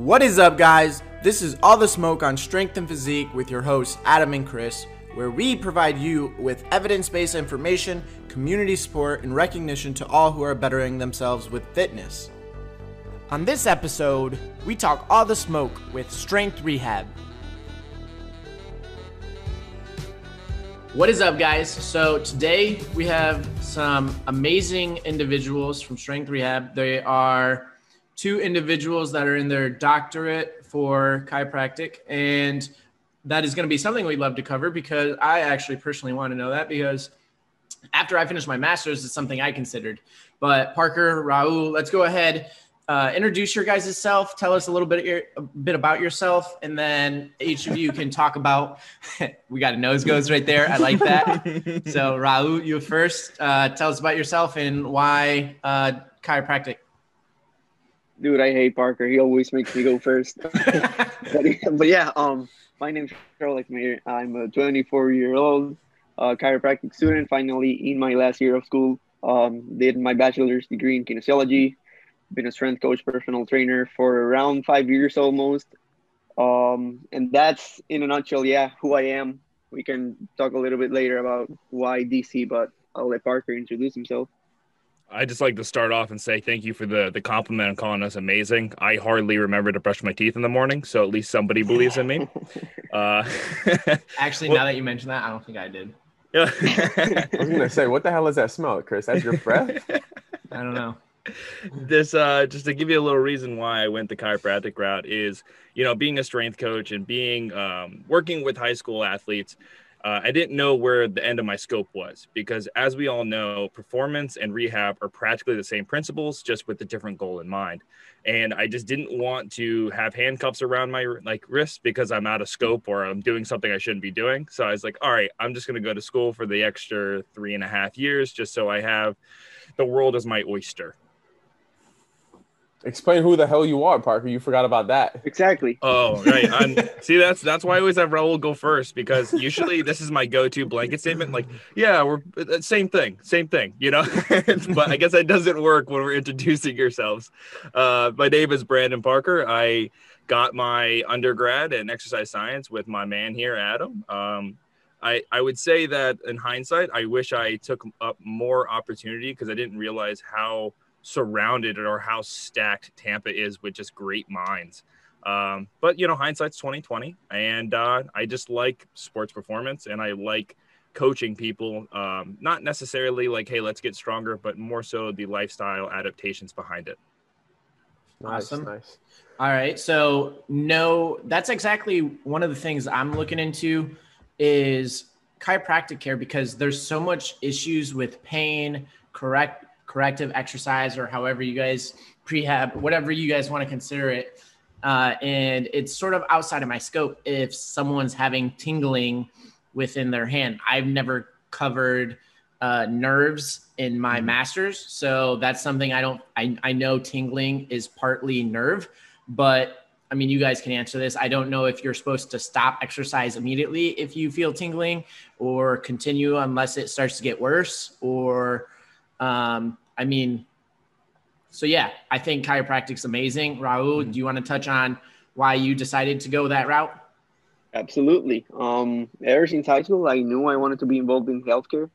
What is up, guys? This is All the Smoke on Strength and Physique with your hosts, Adam and Chris, where we provide you with evidence based information, community support, and recognition to all who are bettering themselves with fitness. On this episode, we talk all the smoke with Strength Rehab. What is up, guys? So, today we have some amazing individuals from Strength Rehab. They are two individuals that are in their doctorate for chiropractic, and that is going to be something we'd love to cover because I actually personally want to know that because after I finished my master's, it's something I considered. But Parker, Raul, let's go ahead uh, introduce your guys' self. Tell us a little bit a bit about yourself, and then each of you can talk about. we got a nose goes right there. I like that. so Raul, you first. Uh, tell us about yourself and why uh, chiropractic. Dude, I hate Parker. He always makes me go first. but, but, yeah, um, my name's Charles Mayer. I'm a 24 year old uh, chiropractic student. Finally, in my last year of school, um, did my bachelor's degree in kinesiology been a strength coach, personal trainer for around five years almost. Um, and that's in a nutshell, yeah, who I am. We can talk a little bit later about why DC, but I'll let Parker introduce himself. I just like to start off and say thank you for the the compliment on calling us amazing. I hardly remember to brush my teeth in the morning, so at least somebody believes in me. Uh, Actually, well, now that you mention that, I don't think I did. Yeah. I was gonna say, what the hell is that smell, Chris? That's your breath. I don't know this uh just to give you a little reason why I went the chiropractic route is you know being a strength coach and being um, working with high school athletes uh, I didn't know where the end of my scope was because as we all know performance and rehab are practically the same principles just with a different goal in mind. And I just didn't want to have handcuffs around my like wrists because I'm out of scope or I'm doing something I shouldn't be doing. So I was like all right I'm just going to go to school for the extra three and a half years just so I have the world as my oyster Explain who the hell you are, Parker. You forgot about that. Exactly. Oh, right. I'm, see, that's that's why I always have Raul go first because usually this is my go-to blanket statement. Like, yeah, we're uh, same thing, same thing, you know. but I guess that doesn't work when we're introducing yourselves. Uh, my name is Brandon Parker. I got my undergrad in exercise science with my man here, Adam. Um, I, I would say that in hindsight, I wish I took up more opportunity because I didn't realize how surrounded or how stacked Tampa is with just great minds. Um, but you know, hindsight's twenty twenty, and uh, I just like sports performance, and I like coaching people. Um, not necessarily like, hey, let's get stronger, but more so the lifestyle adaptations behind it. Nice, awesome. Nice. All right. So no, that's exactly one of the things I'm looking into is chiropractic care because there's so much issues with pain, correct corrective exercise or however you guys prehab, whatever you guys want to consider it. Uh, and it's sort of outside of my scope if someone's having tingling within their hand. I've never covered uh, nerves in my mm-hmm. master's, so that's something I don't. I I know tingling is partly nerve, but I mean, you guys can answer this. I don't know if you're supposed to stop exercise immediately if you feel tingling, or continue unless it starts to get worse, or um, I mean, so yeah, I think chiropractic's amazing. Raul, mm-hmm. do you want to touch on why you decided to go that route? Absolutely. Um, ever since high school, I knew I wanted to be involved in healthcare.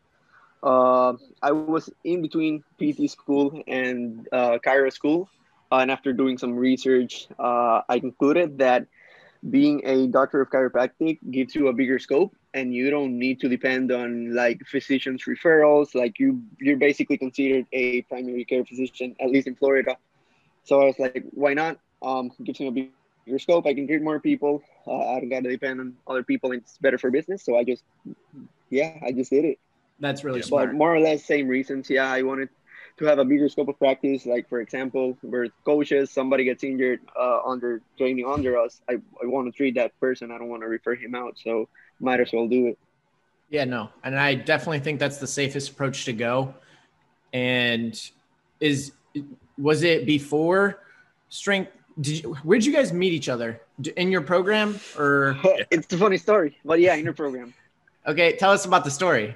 Uh, I was in between PT school and uh, chiro school, uh, and after doing some research, uh, I concluded that being a doctor of chiropractic gives you a bigger scope and you don't need to depend on like physicians referrals like you you're basically considered a primary care physician at least in florida. So i was like why not? Um gives me a bigger scope. I can treat more people. Uh, i don't gotta depend on other people. It's better for business. So i just yeah i just did it. That's really yeah, smart. But more or less same reasons. Yeah i wanted to have a bigger scope of practice. Like for example, where coaches, somebody gets injured uh, under training under us, I, I want to treat that person. I don't want to refer him out. So might as well do it. Yeah, no, and I definitely think that's the safest approach to go. And is was it before strength? Did you, where did you guys meet each other in your program or? it's a funny story, but yeah, in your program. Okay, tell us about the story.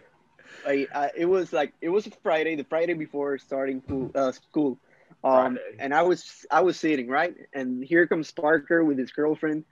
I, I, it was like it was a Friday, the Friday before starting school. Uh, school. Um, and I was I was sitting right, and here comes Parker with his girlfriend,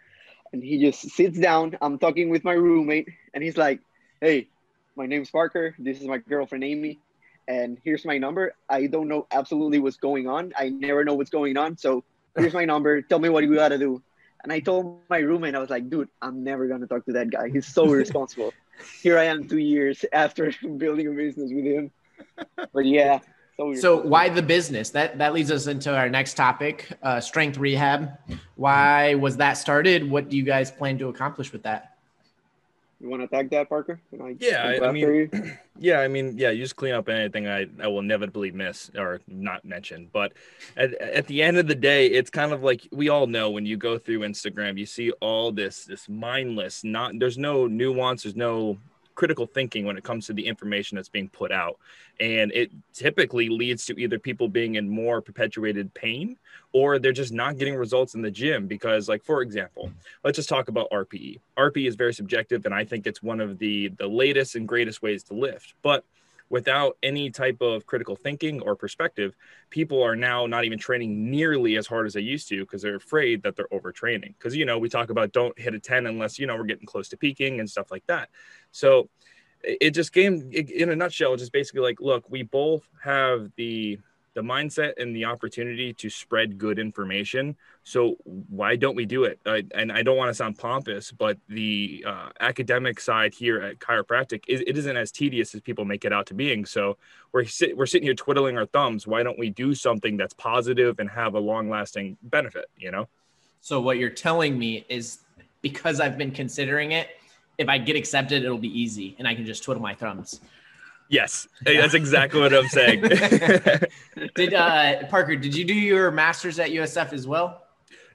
and he just sits down. I'm talking with my roommate, and he's like, "Hey, my name's Parker. This is my girlfriend Amy, and here's my number. I don't know absolutely what's going on. I never know what's going on. So here's my number. Tell me what you gotta do." And I told my roommate, I was like, "Dude, I'm never gonna talk to that guy. He's so irresponsible." Here I am, two years after building a business with him. But yeah, so, so why the business? That that leads us into our next topic, uh, strength rehab. Why was that started? What do you guys plan to accomplish with that? You want to tag that, Parker? I yeah, I, I mean, yeah, I mean, yeah. You just clean up anything I, I will inevitably miss or not mention. But at, at the end of the day, it's kind of like we all know when you go through Instagram, you see all this this mindless. Not there's no nuance. There's no critical thinking when it comes to the information that's being put out. And it typically leads to either people being in more perpetuated pain or they're just not getting results in the gym. Because, like, for example, let's just talk about RPE. RPE is very subjective, and I think it's one of the the latest and greatest ways to lift. But without any type of critical thinking or perspective, people are now not even training nearly as hard as they used to because they're afraid that they're overtraining. Because, you know, we talk about don't hit a 10 unless, you know, we're getting close to peaking and stuff like that. So it just came in a nutshell, just basically like, look, we both have the the mindset and the opportunity to spread good information. So why don't we do it? I, and I don't want to sound pompous, but the uh, academic side here at chiropractic is it isn't as tedious as people make it out to being. So we're sit, we're sitting here twiddling our thumbs. Why don't we do something that's positive and have a long lasting benefit? You know. So what you're telling me is because I've been considering it, if I get accepted, it'll be easy, and I can just twiddle my thumbs. Yes, that's exactly what I'm saying. did uh, Parker? Did you do your master's at USF as well?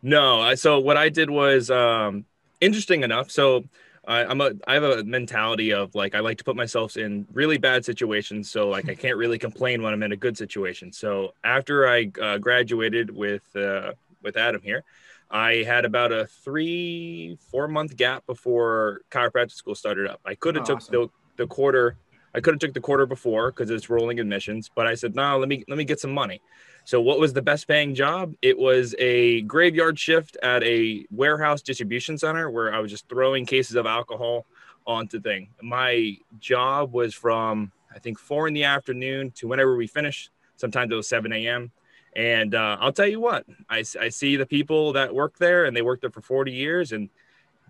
No. So what I did was um, interesting enough. So I, I'm a I have a mentality of like I like to put myself in really bad situations. So like I can't really complain when I'm in a good situation. So after I uh, graduated with uh, with Adam here, I had about a three four month gap before chiropractic school started up. I could have oh, took awesome. the the quarter I could have took the quarter before because it's rolling admissions, but I said, no, let me let me get some money. So what was the best paying job? It was a graveyard shift at a warehouse distribution center where I was just throwing cases of alcohol onto thing. My job was from I think four in the afternoon to whenever we finished. Sometimes it was 7 a.m. And uh, I'll tell you what, I, I see the people that work there and they worked there for 40 years and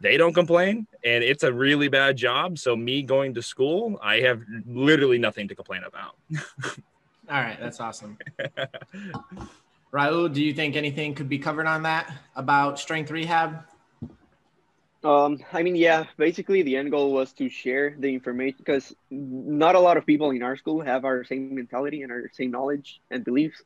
they don't complain and it's a really bad job so me going to school i have literally nothing to complain about all right that's awesome raul do you think anything could be covered on that about strength rehab um, I mean, yeah, basically the end goal was to share the information because not a lot of people in our school have our same mentality and our same knowledge and beliefs.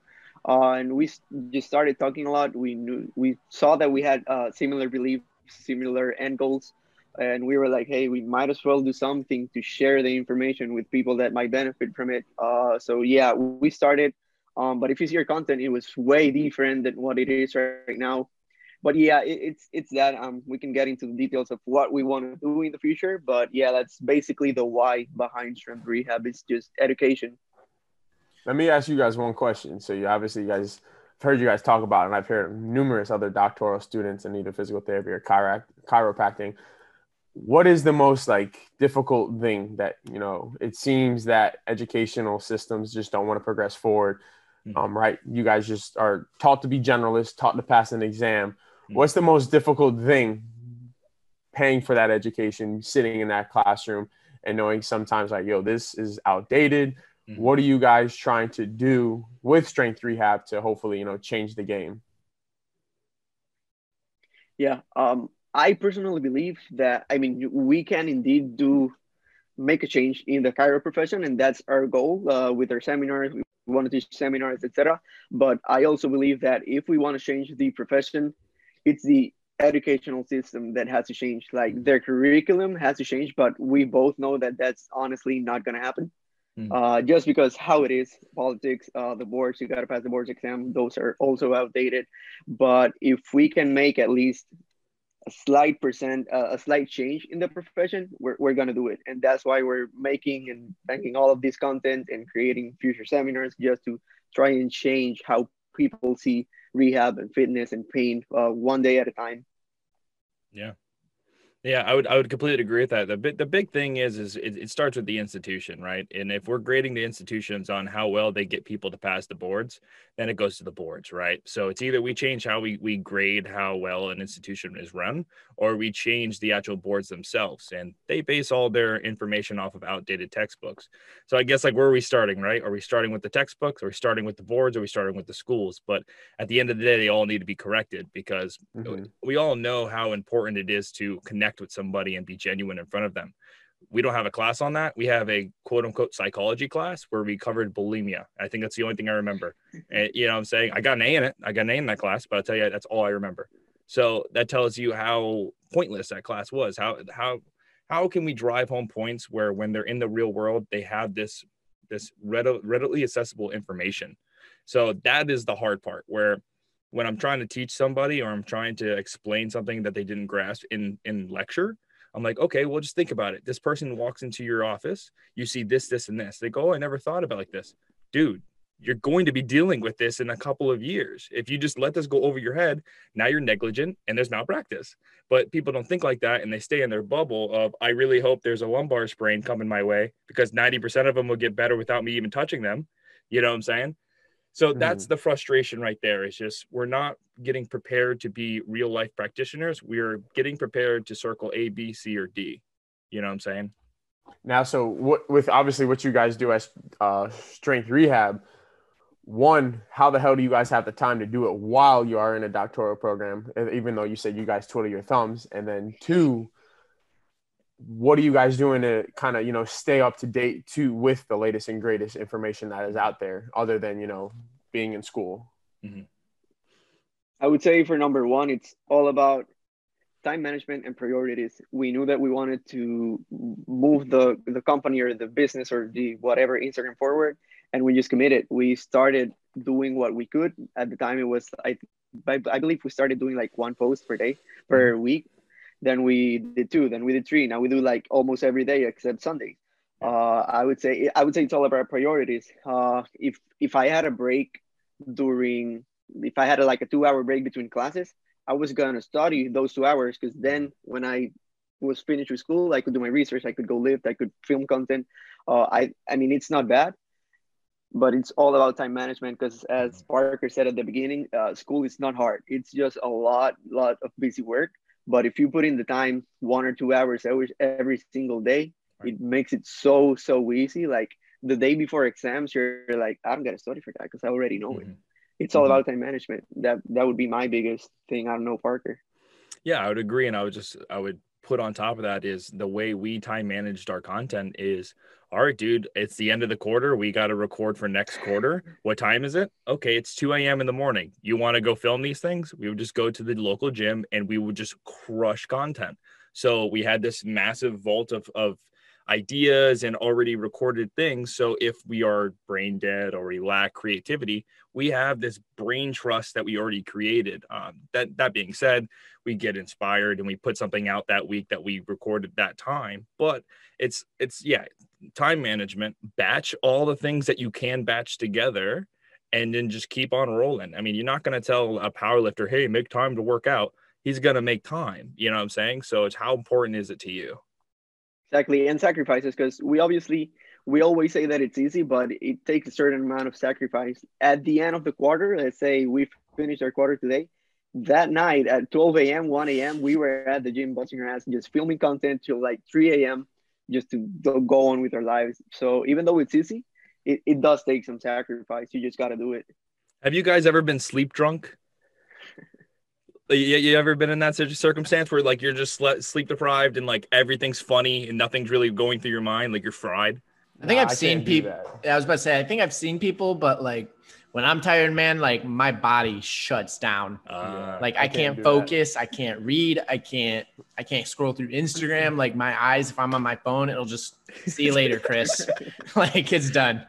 Uh, and we just started talking a lot. We knew we saw that we had uh, similar beliefs similar goals. And we were like hey we might as well do something to share the information with people that might benefit from it. Uh, so yeah we started. Um, but if you see our content it was way different than what it is right now. But yeah it, it's it's that um, we can get into the details of what we want to do in the future. But yeah that's basically the why behind strength rehab it's just education. Let me ask you guys one question. So you obviously you guys I've heard you guys talk about and I've heard numerous other doctoral students in either physical therapy or chiropractic. What is the most like difficult thing that you know? It seems that educational systems just don't want to progress forward. Mm-hmm. Um, right? You guys just are taught to be generalists, taught to pass an exam. Mm-hmm. What's the most difficult thing? Paying for that education, sitting in that classroom, and knowing sometimes like, yo, this is outdated Mm-hmm. What are you guys trying to do with strength rehab to hopefully, you know, change the game? Yeah, um, I personally believe that I mean we can indeed do make a change in the chiro profession, and that's our goal uh, with our seminars. We want to teach seminars, etc. But I also believe that if we want to change the profession, it's the educational system that has to change. Like their curriculum has to change, but we both know that that's honestly not going to happen. Mm. Uh, just because how it is politics, uh, the boards, you got to pass the boards exam, those are also outdated. But if we can make at least a slight percent, uh, a slight change in the profession, we're, we're going to do it. And that's why we're making and banking all of this content and creating future seminars just to try and change how people see rehab and fitness and pain uh, one day at a time. Yeah, yeah, I would I would completely agree with that. The big the big thing is is it, it, starts with the institution, right? And if we're grading the institutions on how well they get people to pass the boards, then it goes to the boards, right? So it's either we change how we we grade how well an institution is run, or we change the actual boards themselves, and they base all their information off of outdated textbooks. So I guess like where are we starting, right? Are we starting with the textbooks? Are we starting with the boards? Are we starting with the schools? But at the end of the day, they all need to be corrected because mm-hmm. we all know how important it is to connect connect with somebody and be genuine in front of them. We don't have a class on that. We have a quote unquote psychology class where we covered bulimia. I think that's the only thing I remember. And, you know what I'm saying? I got an A in it. I got an A in that class, but I'll tell you, that's all I remember. So that tells you how pointless that class was. How, how, how can we drive home points where when they're in the real world, they have this, this readily accessible information. So that is the hard part where when I'm trying to teach somebody or I'm trying to explain something that they didn't grasp in in lecture, I'm like, okay, well, just think about it. This person walks into your office, you see this, this, and this. They go, oh, I never thought about like this, dude. You're going to be dealing with this in a couple of years. If you just let this go over your head, now you're negligent and there's malpractice. But people don't think like that and they stay in their bubble of, I really hope there's a lumbar sprain coming my way because 90% of them will get better without me even touching them. You know what I'm saying? So that's mm-hmm. the frustration right there. It's just we're not getting prepared to be real life practitioners. We're getting prepared to circle A, B, C, or D. You know what I'm saying? Now, so what with obviously what you guys do as uh, strength rehab, one, how the hell do you guys have the time to do it while you are in a doctoral program, even though you said you guys twiddle your thumbs? And then two, what are you guys doing to kind of you know stay up to date too with the latest and greatest information that is out there other than you know being in school? Mm-hmm. i would say for number one it's all about time management and priorities. We knew that we wanted to move the the company or the business or the whatever instagram forward and we just committed. We started doing what we could. At the time it was i i believe we started doing like one post per day per mm-hmm. week then we did two, then we did three. Now we do like almost every day except Sunday. Uh, I would say I would say it's all about priorities. Uh, if if I had a break during, if I had a, like a two hour break between classes, I was gonna study those two hours because then when I was finished with school, I could do my research, I could go lift, I could film content. Uh, I I mean it's not bad, but it's all about time management because as mm-hmm. Parker said at the beginning, uh, school is not hard. It's just a lot lot of busy work but if you put in the time, one or two hours every, every single day, right. it makes it so, so easy. Like the day before exams, you're like, I'm going to study for that because I already know mm-hmm. it. It's all mm-hmm. about time management. That that would be my biggest thing. I don't know, Parker. Yeah, I would agree. And I would just, I would put on top of that is the way we time managed our content is all right, dude, it's the end of the quarter. We got to record for next quarter. What time is it? Okay, it's 2 a.m. in the morning. You want to go film these things? We would just go to the local gym and we would just crush content. So we had this massive vault of, of ideas and already recorded things. So if we are brain dead or we lack creativity, we have this brain trust that we already created. Um, that that being said, we get inspired and we put something out that week that we recorded that time. But it's it's yeah, time management. Batch all the things that you can batch together, and then just keep on rolling. I mean, you're not going to tell a powerlifter, "Hey, make time to work out." He's going to make time. You know what I'm saying? So it's how important is it to you? Exactly, and sacrifices because we obviously we always say that it's easy, but it takes a certain amount of sacrifice. At the end of the quarter, let's say we finished our quarter today, that night at 12 a.m., 1 a.m., we were at the gym busting our ass, just filming content till like 3 a.m. just to go on with our lives. So even though it's easy, it, it does take some sacrifice. You just got to do it. Have you guys ever been sleep drunk? You, you ever been in that circumstance where like you're just sleep deprived and like everything's funny and nothing's really going through your mind, like you're fried? I think I've I seen people. I was about to say, I think I've seen people, but like when I'm tired, man, like my body shuts down. Uh, like I, I can't, can't focus. That. I can't read. I can't. I can't scroll through Instagram. Like my eyes, if I'm on my phone, it'll just see you later, Chris. like it's done.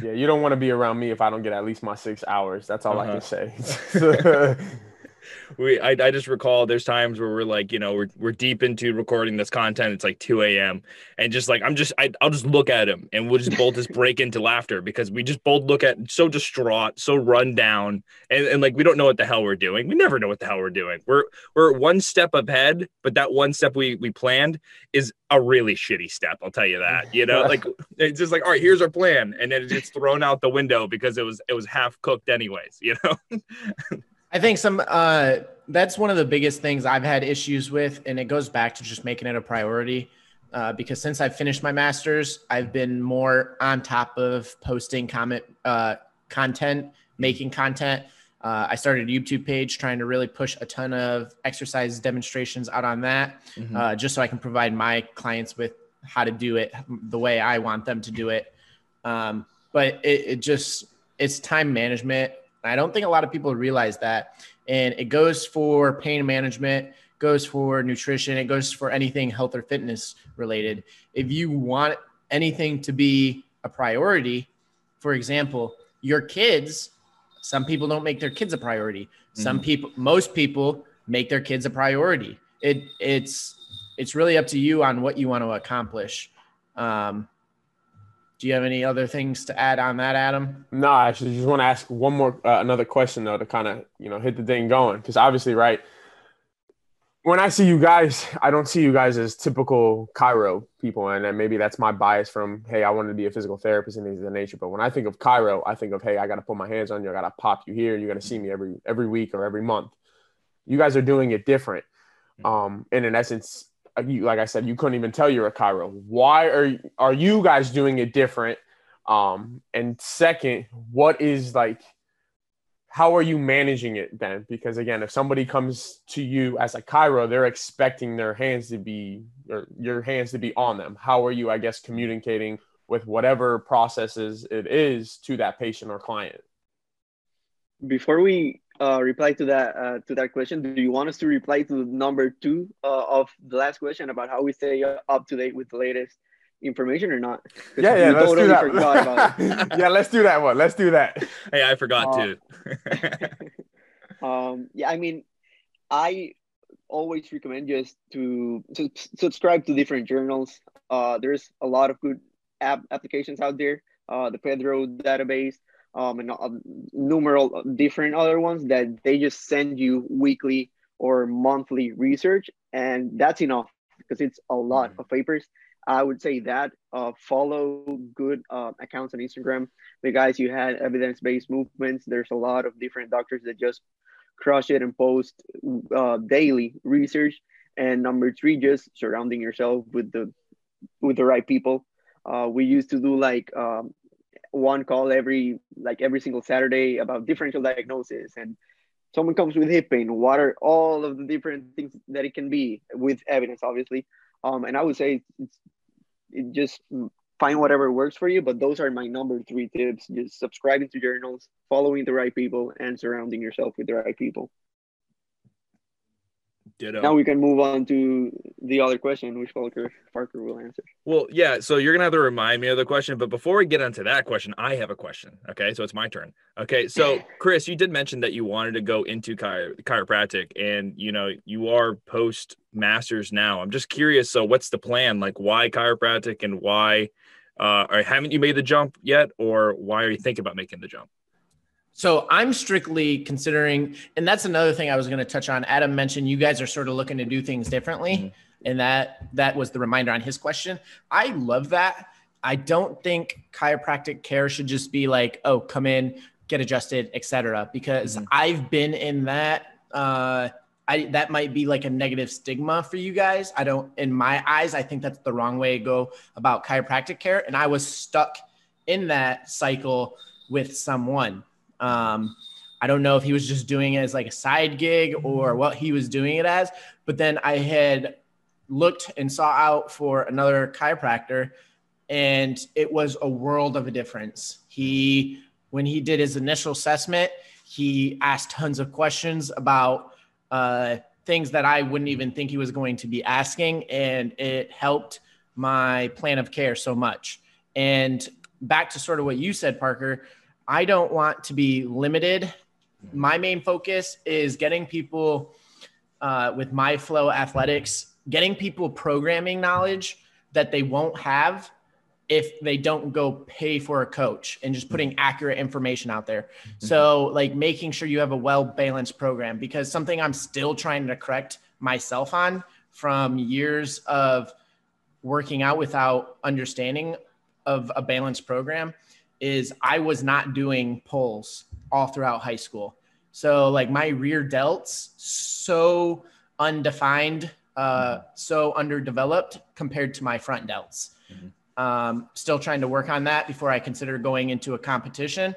Yeah, you don't want to be around me if I don't get at least my six hours. That's all uh-huh. I can uh-huh. say. we I, I just recall there's times where we're like, you know, we're we're deep into recording this content. It's like 2 a.m. and just like I'm just I, I'll just look at him and we'll just both just break into laughter because we just both look at so distraught, so run down, and, and like we don't know what the hell we're doing. We never know what the hell we're doing. We're we're one step ahead, but that one step we we planned is a really shitty step. I'll tell you that. You know, like it's just like, all right, here's our plan, and then it gets thrown out the window because it was it was half cooked anyways. You know. I think some uh, that's one of the biggest things I've had issues with, and it goes back to just making it a priority. Uh, because since I've finished my master's, I've been more on top of posting comment uh, content, making content. Uh, I started a YouTube page trying to really push a ton of exercise demonstrations out on that, mm-hmm. uh, just so I can provide my clients with how to do it the way I want them to do it. Um, but it, it just it's time management I don't think a lot of people realize that. And it goes for pain management, goes for nutrition, it goes for anything health or fitness related. If you want anything to be a priority, for example, your kids, some people don't make their kids a priority. Some mm people, most people make their kids a priority. It it's it's really up to you on what you want to accomplish. Um, do you have any other things to add on that, Adam? No, I actually just want to ask one more, uh, another question though, to kind of you know hit the thing going, because obviously, right. When I see you guys, I don't see you guys as typical chiro people, and maybe that's my bias from hey, I want to be a physical therapist and things of the nature. But when I think of chiro, I think of hey, I got to put my hands on you, I got to pop you here, you're gonna see me every every week or every month. You guys are doing it different. Mm-hmm. Um, and in essence, you, like I said, you couldn't even tell you're a chiro. Why are are you guys doing it different? Um, and second, what is like, how are you managing it then? Because again, if somebody comes to you as a chiro, they're expecting their hands to be or your hands to be on them. How are you, I guess, communicating with whatever processes it is to that patient or client? Before we uh, reply to that uh, to that question. Do you want us to reply to number two uh, of the last question about how we stay up to date with the latest information or not? Yeah, yeah, let's totally do that. yeah, let's do that one. Let's do that. Hey, I forgot uh, too. um, yeah, I mean, I always recommend just to, to subscribe to different journals. Uh, there's a lot of good app applications out there. Uh, the PEDro database, um, and uh, numerous different other ones that they just send you weekly or monthly research, and that's enough because it's a lot mm-hmm. of papers. I would say that uh, follow good uh, accounts on Instagram. The guys you had evidence based movements. There's a lot of different doctors that just crush it and post uh, daily research. And number three, just surrounding yourself with the with the right people. Uh, we used to do like um, one call every like every single Saturday about differential diagnosis and someone comes with hip pain, what are all of the different things that it can be with evidence, obviously. Um, and I would say it's, it just find whatever works for you. But those are my number three tips: just subscribing to journals, following the right people, and surrounding yourself with the right people. Ditto. Now we can move on to the other question, which Parker Parker will answer. Well, yeah. So you're gonna have to remind me of the question, but before we get into that question, I have a question. Okay, so it's my turn. Okay, so Chris, you did mention that you wanted to go into chi- chiropractic, and you know you are post masters now. I'm just curious. So what's the plan? Like, why chiropractic, and why? Uh, or haven't you made the jump yet, or why are you thinking about making the jump? So I'm strictly considering, and that's another thing I was going to touch on. Adam mentioned you guys are sort of looking to do things differently, mm-hmm. and that that was the reminder on his question. I love that. I don't think chiropractic care should just be like, oh, come in, get adjusted, etc. Because mm-hmm. I've been in that. Uh, I that might be like a negative stigma for you guys. I don't, in my eyes, I think that's the wrong way to go about chiropractic care, and I was stuck in that cycle with someone um, I don't know if he was just doing it as like a side gig or what he was doing it as, but then I had looked and saw out for another chiropractor and it was a world of a difference. He, when he did his initial assessment, he asked tons of questions about uh, things that I wouldn't even think he was going to be asking, and it helped my plan of care so much. And back to sort of what you said, Parker, I don't want to be limited. My main focus is getting people uh, with my flow athletics, getting people programming knowledge that they won't have if they don't go pay for a coach and just putting accurate information out there. Mm-hmm. So, like making sure you have a well balanced program because something I'm still trying to correct myself on from years of working out without understanding of a balanced program is I was not doing pulls all throughout high school. So like my rear delts so undefined, uh, so underdeveloped compared to my front delts. Mm-hmm. Um, still trying to work on that before I consider going into a competition.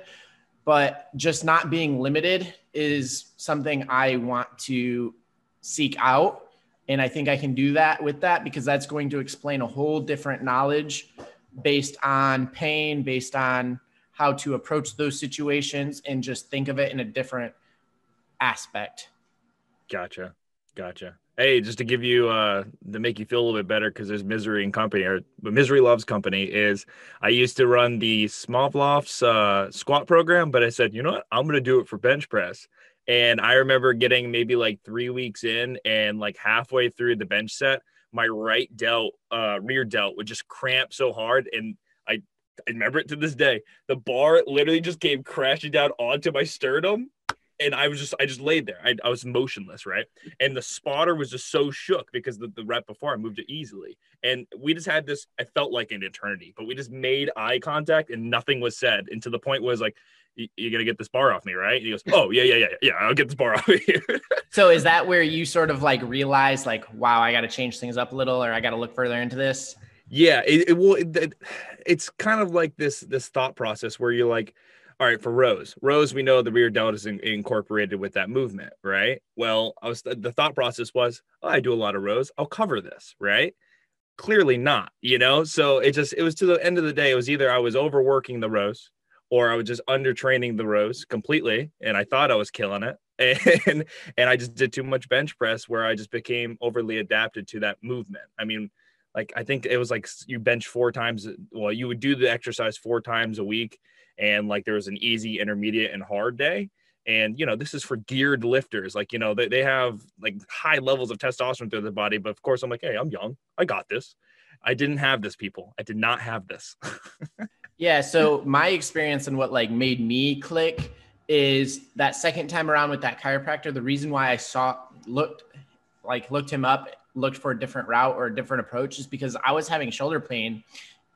But just not being limited is something I want to seek out. And I think I can do that with that because that's going to explain a whole different knowledge based on pain, based on how to approach those situations, and just think of it in a different aspect. Gotcha. Gotcha. Hey, just to give you uh to make you feel a little bit better because there's misery in company or misery loves company is I used to run the Smolov's uh squat program, but I said, you know what, I'm gonna do it for bench press. And I remember getting maybe like three weeks in and like halfway through the bench set, my right delt, uh rear delt would just cramp so hard. And I I remember it to this day. The bar literally just came crashing down onto my sternum and I was just I just laid there. I, I was motionless, right? And the spotter was just so shook because the, the rep before I moved it easily. And we just had this, I felt like an eternity, but we just made eye contact and nothing was said. And to the point was like, you're gonna get this bar off me, right? And he goes, Oh yeah, yeah, yeah, yeah, I'll get this bar off of you. so is that where you sort of like realize like, wow, I gotta change things up a little or I gotta look further into this? Yeah, it, it will it, it's kind of like this this thought process where you're like, all right, for rows, rows, we know the rear delt is in, incorporated with that movement, right? Well, I was the thought process was, oh, I do a lot of rows, I'll cover this, right? Clearly not, you know. So it just it was to the end of the day, it was either I was overworking the rows or I was just under training the rows completely, and I thought I was killing it, and and I just did too much bench press where I just became overly adapted to that movement. I mean, like I think it was like you bench four times. Well, you would do the exercise four times a week and like there was an easy, intermediate, and hard day. And you know, this is for geared lifters. Like, you know, they, they have like high levels of testosterone through the body. But of course, I'm like, hey, I'm young. I got this. I didn't have this, people. I did not have this. yeah. So my experience and what like made me click is that second time around with that chiropractor, the reason why I saw looked like looked him up, looked for a different route or a different approach is because I was having shoulder pain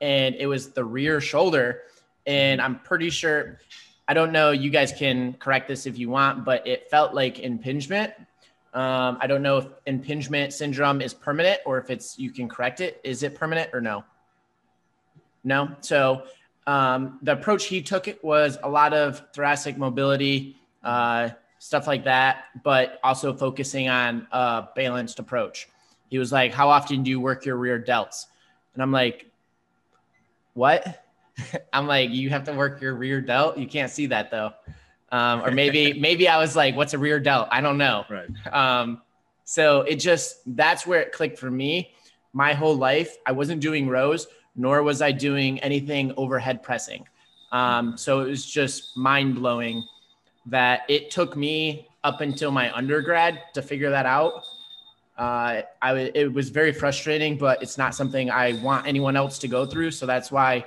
and it was the rear shoulder and I'm pretty sure. I don't know. You guys can correct this if you want, but it felt like impingement. Um, I don't know if impingement syndrome is permanent or if it's you can correct it. Is it permanent or no? No. So um, the approach he took it was a lot of thoracic mobility, uh, stuff like that, but also focusing on a balanced approach. He was like, "How often do you work your rear delts?" And I'm like, "What?" I'm like, you have to work your rear delt. You can't see that though. Um, or maybe, maybe I was like, what's a rear delt? I don't know. Right. Um, so it just, that's where it clicked for me. My whole life, I wasn't doing rows, nor was I doing anything overhead pressing. Um, so it was just mind blowing that it took me up until my undergrad to figure that out. Uh, I it was very frustrating, but it's not something I want anyone else to go through. So that's why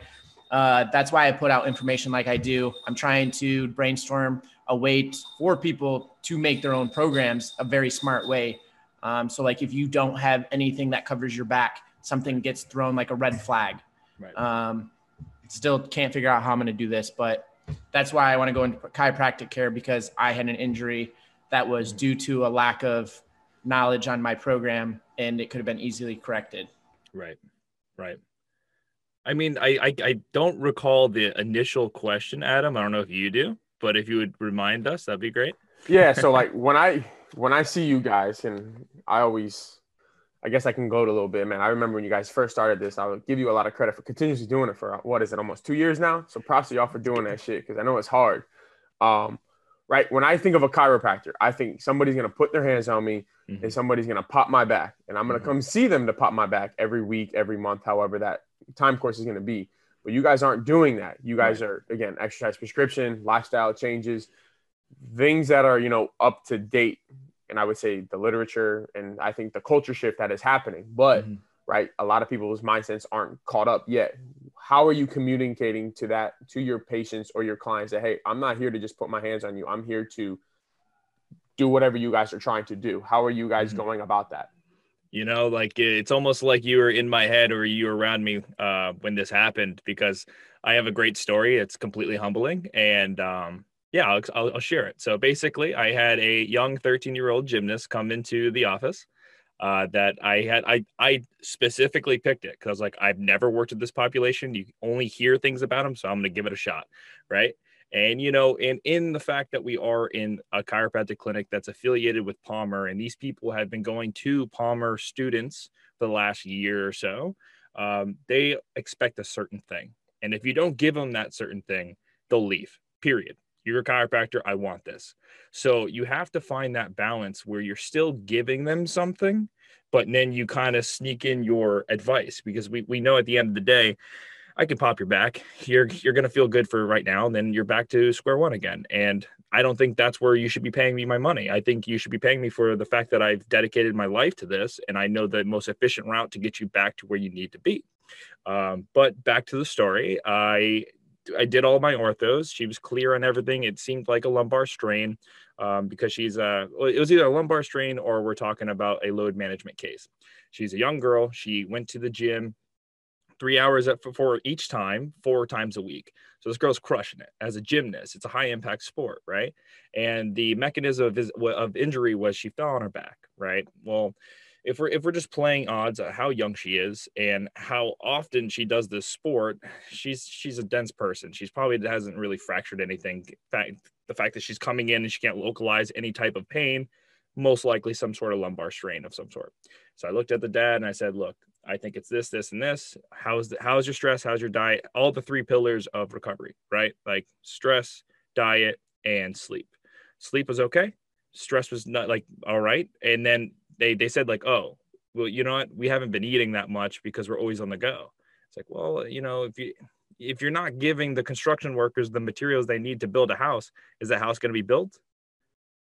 uh, that's why I put out information like I do. I'm trying to brainstorm a way for people to make their own programs a very smart way. Um, so, like, if you don't have anything that covers your back, something gets thrown like a red flag. Right. Um, still can't figure out how I'm going to do this, but that's why I want to go into chiropractic care because I had an injury that was mm-hmm. due to a lack of knowledge on my program and it could have been easily corrected. Right. Right. I mean, I, I, I don't recall the initial question, Adam. I don't know if you do, but if you would remind us, that'd be great. Yeah. So like when I when I see you guys, and I always, I guess I can go to a little bit, man. I remember when you guys first started this. I would give you a lot of credit for continuously doing it for what is it, almost two years now. So props to y'all for doing that shit because I know it's hard. Um, right. When I think of a chiropractor, I think somebody's gonna put their hands on me mm-hmm. and somebody's gonna pop my back, and I'm gonna mm-hmm. come see them to pop my back every week, every month, however that time course is going to be. But you guys aren't doing that. You guys are again exercise prescription, lifestyle changes, things that are you know up to date and I would say the literature and I think the culture shift that is happening. But mm-hmm. right, a lot of people's mindsets aren't caught up yet. How are you communicating to that to your patients or your clients that hey, I'm not here to just put my hands on you. I'm here to do whatever you guys are trying to do. How are you guys mm-hmm. going about that? You know, like it's almost like you were in my head or you were around me uh, when this happened because I have a great story. It's completely humbling, and um, yeah, I'll, I'll, I'll share it. So basically, I had a young 13 year old gymnast come into the office. Uh, that I had, I I specifically picked it because like, I've never worked with this population. You only hear things about them, so I'm going to give it a shot, right? And you know, and in the fact that we are in a chiropractic clinic that's affiliated with Palmer, and these people have been going to Palmer students for the last year or so, um, they expect a certain thing, and if you don't give them that certain thing, they'll leave. Period. You're a chiropractor. I want this. So you have to find that balance where you're still giving them something, but then you kind of sneak in your advice because we, we know at the end of the day, I can pop your back. You're you're gonna feel good for right now, and then you're back to square one again. And I don't think that's where you should be paying me my money. I think you should be paying me for the fact that I've dedicated my life to this, and I know the most efficient route to get you back to where you need to be. Um, but back to the story, I I did all my orthos. She was clear on everything. It seemed like a lumbar strain um, because she's a, it was either a lumbar strain or we're talking about a load management case. She's a young girl. She went to the gym three hours at for each time, four times a week. So this girl's crushing it as a gymnast. It's a high impact sport, right? And the mechanism of, of injury was she fell on her back, right? Well, if we're if we're just playing odds at how young she is and how often she does this sport, she's she's a dense person. She's probably hasn't really fractured anything. Fact, the fact that she's coming in and she can't localize any type of pain, most likely some sort of lumbar strain of some sort. So I looked at the dad and I said, "Look, I think it's this, this, and this. How's the, how's your stress? How's your diet? All the three pillars of recovery, right? Like stress, diet, and sleep. Sleep was okay. Stress was not like all right, and then they they said like, oh, well, you know what? We haven't been eating that much because we're always on the go. It's like, well, you know, if you if you're not giving the construction workers the materials they need to build a house, is the house going to be built?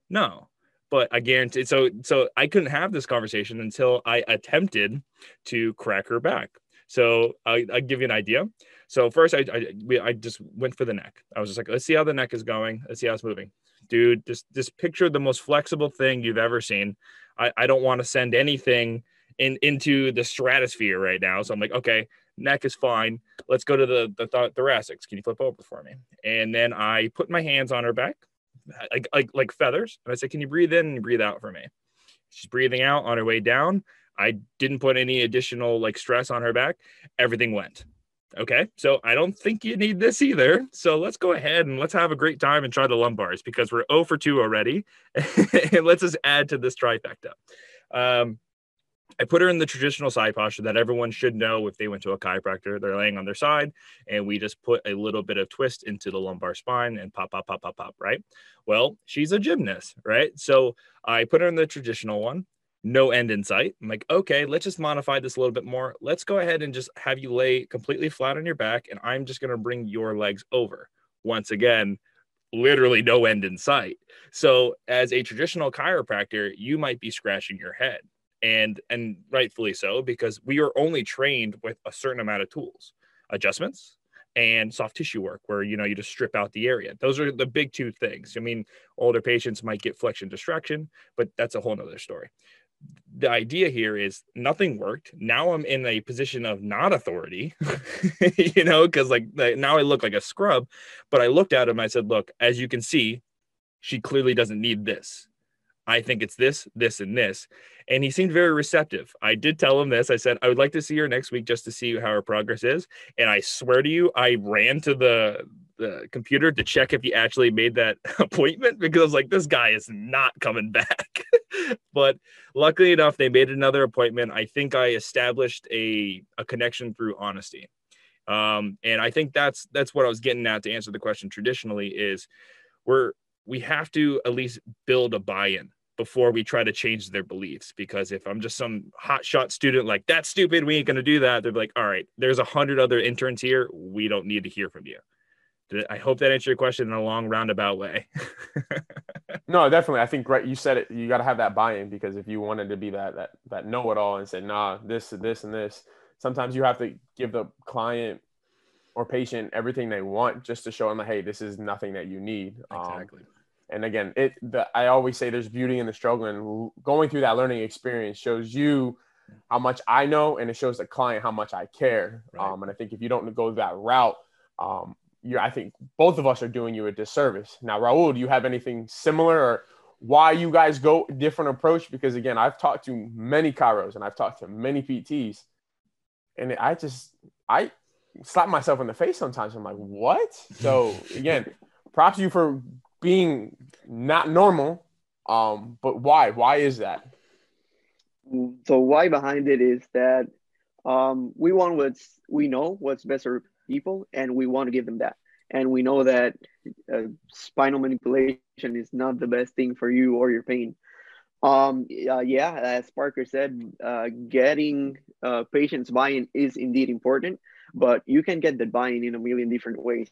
No. But I guarantee so so I couldn't have this conversation until I attempted to crack her back. So I, I give you an idea. So first, I, I we, I just went for the neck. I was just like, let's see how the neck is going. Let's see how it's moving, dude. Just just picture the most flexible thing you've ever seen. I, I don't want to send anything in into the stratosphere right now. So I'm like, okay, neck is fine. Let's go to the, the th- thoracics. Can you flip over for me? And then I put my hands on her back, like, like, like feathers. And I said, can you breathe in and breathe out for me? She's breathing out on her way down. I didn't put any additional like stress on her back. Everything went. Okay. So I don't think you need this either. So let's go ahead and let's have a great time and try the lumbars because we're 0 for 2 already. and let's just add to this trifecta. Um, I put her in the traditional side posture that everyone should know if they went to a chiropractor. They're laying on their side, and we just put a little bit of twist into the lumbar spine and pop, pop, pop, pop, pop, right? Well, she's a gymnast, right? So I put her in the traditional one no end in sight. I'm like, okay, let's just modify this a little bit more. Let's go ahead and just have you lay completely flat on your back, and I'm just going to bring your legs over. Once again, literally no end in sight. So, as a traditional chiropractor, you might be scratching your head, and and rightfully so because we are only trained with a certain amount of tools, adjustments, and soft tissue work where you know you just strip out the area those are the big two things i mean older patients might get flexion distraction but that's a whole nother story the idea here is nothing worked. Now I'm in a position of not authority, you know, because like now I look like a scrub. But I looked at him. I said, "Look, as you can see, she clearly doesn't need this. I think it's this, this, and this." And he seemed very receptive. I did tell him this. I said, "I would like to see her next week just to see how her progress is." And I swear to you, I ran to the the computer to check if he actually made that appointment because I was like, this guy is not coming back. but luckily enough, they made another appointment. I think I established a, a connection through honesty. Um, and I think that's that's what I was getting at to answer the question traditionally is we're we have to at least build a buy-in before we try to change their beliefs because if i'm just some hotshot student like that's stupid we ain't going to do that they're like all right there's a hundred other interns here we don't need to hear from you I hope that answered your question in a long roundabout way. no, definitely. I think right. You said it. You got to have that buy-in because if you wanted to be that that that know-it-all and say, "Nah, this, this, and this," sometimes you have to give the client or patient everything they want just to show them, like, "Hey, this is nothing that you need." Um, exactly. Um, and again, it. The, I always say there's beauty in the struggle, and going through that learning experience shows you how much I know, and it shows the client how much I care. Right. Um, and I think if you don't go that route, um, you I think both of us are doing you a disservice. Now, Raul, do you have anything similar or why you guys go different approach? Because again, I've talked to many chiros and I've talked to many PTs, and I just I slap myself in the face sometimes. I'm like, what? So again, props you for being not normal. Um, but why? Why is that? So why behind it is that um, we want what's we know what's best for people and we want to give them that and we know that uh, spinal manipulation is not the best thing for you or your pain um uh, yeah as parker said uh, getting uh, patients buy-in is indeed important but you can get that buy-in in a million different ways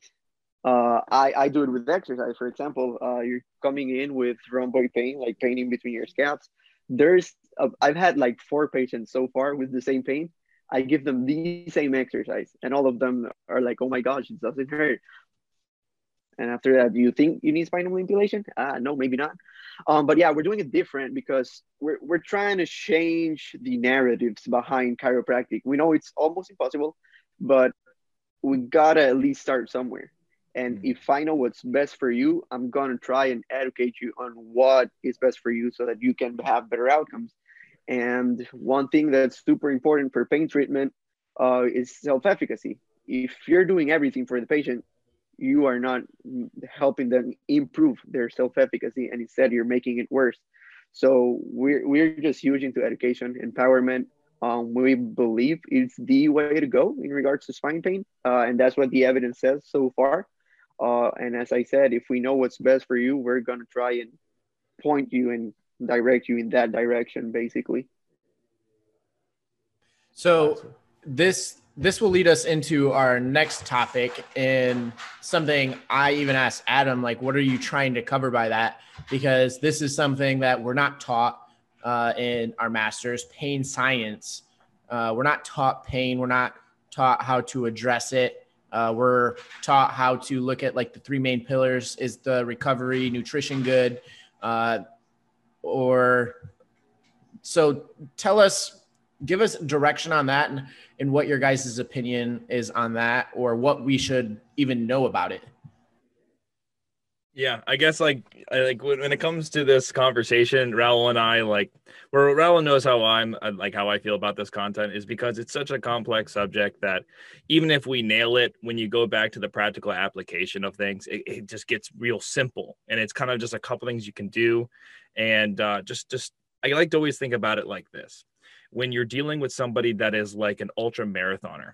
uh, I, I do it with exercise for example uh, you're coming in with rhomboid pain like pain in between your scaps there's i i've had like four patients so far with the same pain I give them the same exercise, and all of them are like, "Oh my gosh, it doesn't hurt." And after that, do you think you need spinal manipulation? Uh, no, maybe not. Um, but yeah, we're doing it different because we're we're trying to change the narratives behind chiropractic. We know it's almost impossible, but we gotta at least start somewhere. And mm-hmm. if I know what's best for you, I'm gonna try and educate you on what is best for you so that you can have better outcomes. And one thing that's super important for pain treatment uh, is self efficacy. If you're doing everything for the patient, you are not helping them improve their self efficacy, and instead you're making it worse. So we're, we're just huge into education, empowerment. Um, we believe it's the way to go in regards to spine pain, uh, and that's what the evidence says so far. Uh, and as I said, if we know what's best for you, we're gonna try and point you and direct you in that direction basically. So this this will lead us into our next topic and something i even asked adam like what are you trying to cover by that? Because this is something that we're not taught uh, in our masters pain science. Uh, we're not taught pain. We're not taught how to address it uh, we're taught how to look at like the three main pillars. Is the recovery nutrition good? Uh, or so tell us give us direction on that and, and what your guys' opinion is on that or what we should even know about it yeah i guess like like when, when it comes to this conversation raul and i like where raul knows how i'm uh, like how i feel about this content is because it's such a complex subject that even if we nail it when you go back to the practical application of things it, it just gets real simple and it's kind of just a couple things you can do and uh, just just I like to always think about it like this: when you're dealing with somebody that is like an ultra marathoner,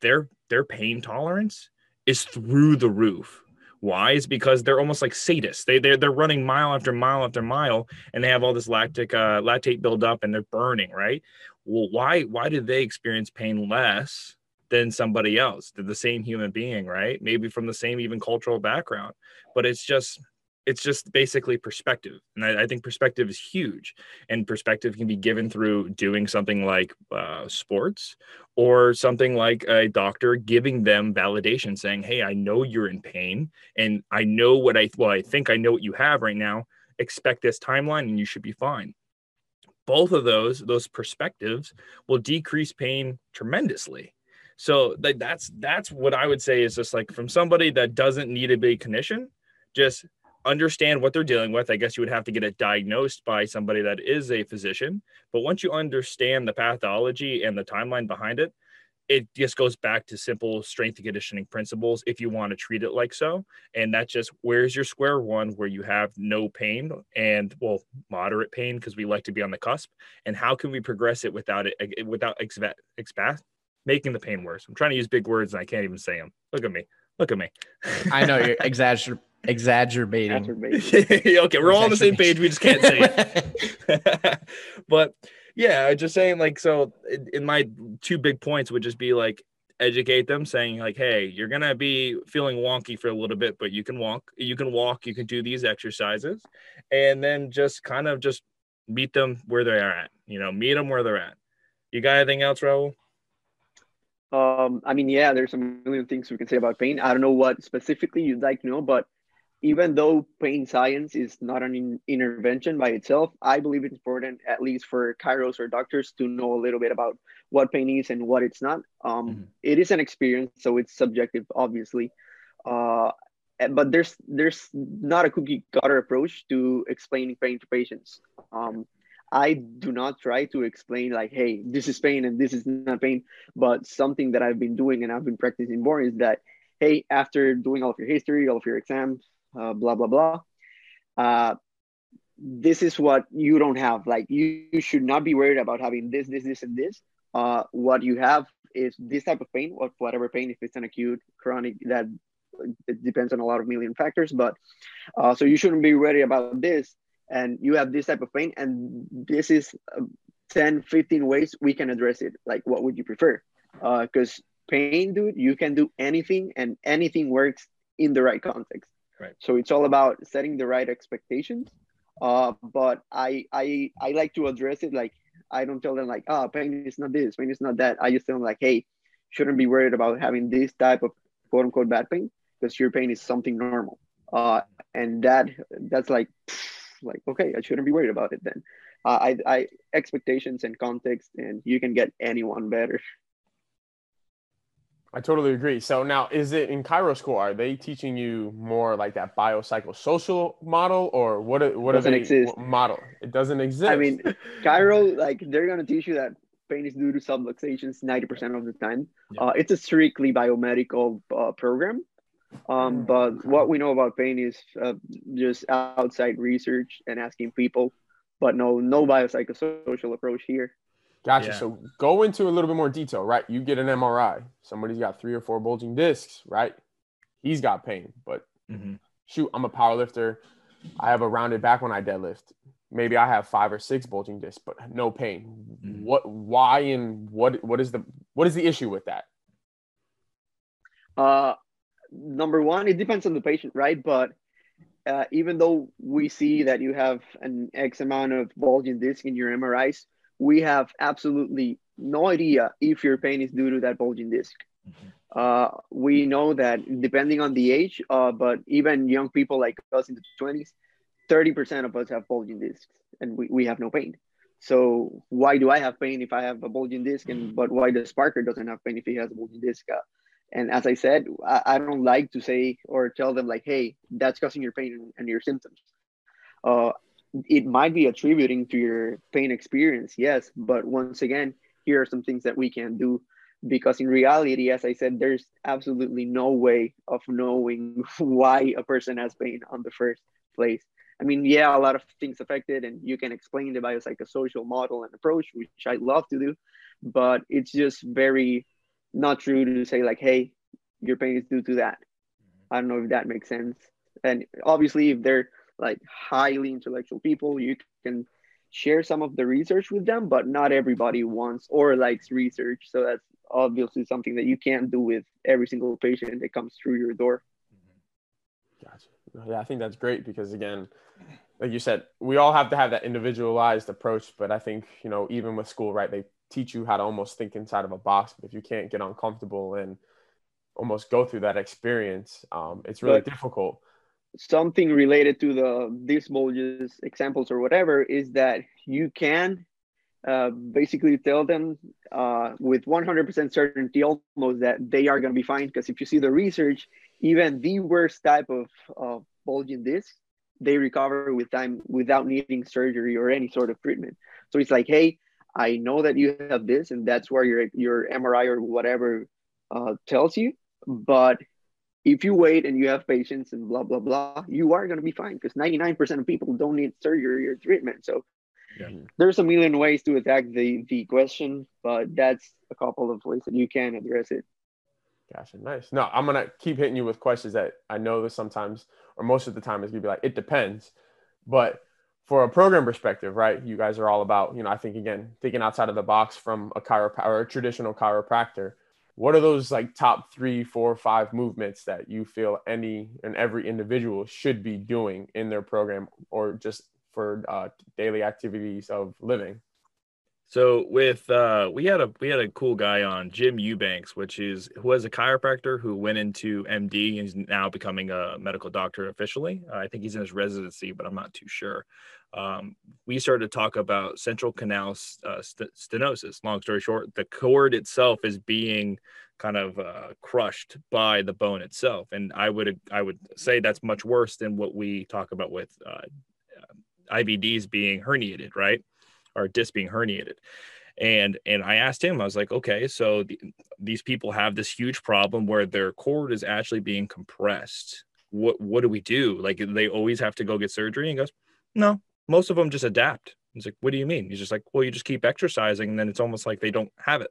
their their pain tolerance is through the roof. Why? Is because they're almost like sadists. They they're, they're running mile after mile after mile, and they have all this lactic uh, lactate build up, and they're burning. Right? Well, why why do they experience pain less than somebody else? They're the same human being, right? Maybe from the same even cultural background, but it's just it's just basically perspective. And I, I, think perspective is huge. And perspective can be given through doing something like uh, sports or something like a doctor giving them validation saying hey i know you're in pain and i know what i well i think i know what you have right now. Expect this timeline and you should be fine. Both of those those perspectives will decrease pain tremendously. So that's that's what i would say is just like from somebody that doesn't need a big clinician just understand what they're dealing with, I guess you would have to get it diagnosed by somebody that is a physician. But once you understand the pathology and the timeline behind it, it just goes back to simple strength and conditioning principles if you want to treat it like so. And that just where's your square one where you have no pain and well moderate pain because we like to be on the cusp. And how can we progress it without it without expat, expat making the pain worse? I'm trying to use big words and I can't even say them. Look at me. Look at me. I know you're exaggerating Exaggerating. okay, we're all on the same page. We just can't say it. but yeah, I just saying like so. In my two big points would just be like educate them saying like hey you're gonna be feeling wonky for a little bit but you can walk you can walk you can do these exercises and then just kind of just meet them where they are at you know meet them where they're at you got anything else Raul? Um, I mean, yeah, there's a million things we can say about pain. I don't know what specifically you'd like to know, but even though pain science is not an in- intervention by itself, I believe it's important, at least for chiros or doctors, to know a little bit about what pain is and what it's not. Um, mm-hmm. it is an experience, so it's subjective, obviously. Uh, but there's there's not a cookie cutter approach to explaining pain to patients. Um, I do not try to explain like, hey, this is pain and this is not pain. But something that I've been doing and I've been practicing more is that, hey, after doing all of your history, all of your exams, uh, blah blah blah. Uh, this is what you don't have. Like you, you should not be worried about having this, this, this, and this. Uh, what you have is this type of pain, or whatever pain, if it's an acute, chronic, that it depends on a lot of million factors. But uh, so you shouldn't be worried about this. And you have this type of pain, and this is uh, 10, 15 ways we can address it. Like, what would you prefer? Because uh, pain, dude, you can do anything, and anything works in the right context. Right. So it's all about setting the right expectations. Uh, but I I I like to address it like I don't tell them like, oh, pain is not this, pain is not that. I just tell them like, hey, shouldn't be worried about having this type of quote unquote bad pain because your pain is something normal. Uh, and that that's like like okay, I shouldn't be worried about it then. Uh, I I expectations and context, and you can get anyone better. I totally agree. So now, is it in Chiro School? Are they teaching you more like that biopsychosocial model, or what? What doesn't exist model? It doesn't exist. I mean, Cairo, like they're gonna teach you that pain is due to subluxations ninety percent of the time. Yeah. Uh, it's a strictly biomedical uh, program. Um, hmm. but what we know about pain is uh, just outside research and asking people, but no, no biopsychosocial approach here. Gotcha. Yeah. So go into a little bit more detail, right? You get an MRI. Somebody's got three or four bulging discs, right? He's got pain, but mm-hmm. shoot, I'm a power lifter. I have a rounded back when I deadlift. Maybe I have five or six bulging discs, but no pain. Mm-hmm. What? Why? And what? What is the what is the issue with that? Uh, number one, it depends on the patient, right? But uh, even though we see that you have an X amount of bulging disc in your MRIs, we have absolutely no idea if your pain is due to that bulging disk mm-hmm. uh, we know that depending on the age, uh, but even young people like us in the 20s, 30% of us have bulging discs and we, we have no pain. So why do I have pain if I have a bulging disc and but why does Parker doesn't have pain if he has a bulging disc? Uh, and as I said, I, I, don't like to say or tell them like, hey, that's causing your pain and, and your symptoms. It might be attributing to your pain experience, yes, but once again, here are some things that we can do because in reality, as I said, there's absolutely no way of knowing why a person has pain on the first place. I mean, yeah, a lot of things affected, and you can explain the biopsychosocial model and approach, which I love to do, but it's just very not true to say like, hey, your pain is due to that. I don't know if that makes sense. And obviously, if they're like highly intellectual people. You can share some of the research with them but not everybody wants or likes research. So that's obviously something that you can't do with every single patient that comes through your door. Gotcha. Yeah i think that's great because again like you said we all have to have that individualized approach but i think you know even with school right they teach you how to almost think inside of a box. But if you can't get uncomfortable and almost go through that experience um, it's really but, difficult something related to the these bulges examples or whatever is that you can uh, basically tell them uh, with 100% certainty almost that they are going to be fine. Because if you see the research even the worst type of bulging disc they recover with time without needing surgery or any sort of treatment. So it's like hey i know that you have this and that's where your your mri or whatever uh, tells you but if you wait and you have patience and blah blah blah, you are going to be fine because 99% of people don't need surgery or treatment. So yeah. there's a million ways to attack the the question, but that's a couple of ways that you can address it. Gotcha, nice. No, I'm gonna keep hitting you with questions that I know that sometimes or most of the time is gonna be like it depends, but for a program perspective, right? You guys are all about, you know, I think again, thinking outside of the box from a chiropractor or a traditional chiropractor what are those like top three, four, five movements that you feel any and every individual should be doing in their program or just for uh, daily activities of living? So with uh, we had a we had a cool guy on Jim Eubanks, which is who was a chiropractor who went into MD and is now becoming a medical doctor officially. Uh, I think he's in his residency, but I'm not too sure. Um, we started to talk about central canal uh, st- stenosis. Long story short, the cord itself is being kind of uh, crushed by the bone itself, and I would I would say that's much worse than what we talk about with uh, IVDs being herniated, right? Or disc being herniated. And and i asked him i was like okay so the, these people have this huge problem where their cord is actually being compressed. What what do we do? Like they always have to go get surgery? And he goes no most of them just adapt. He's like what do you mean? He's just like well you just keep exercising and then it's almost like they don't have it.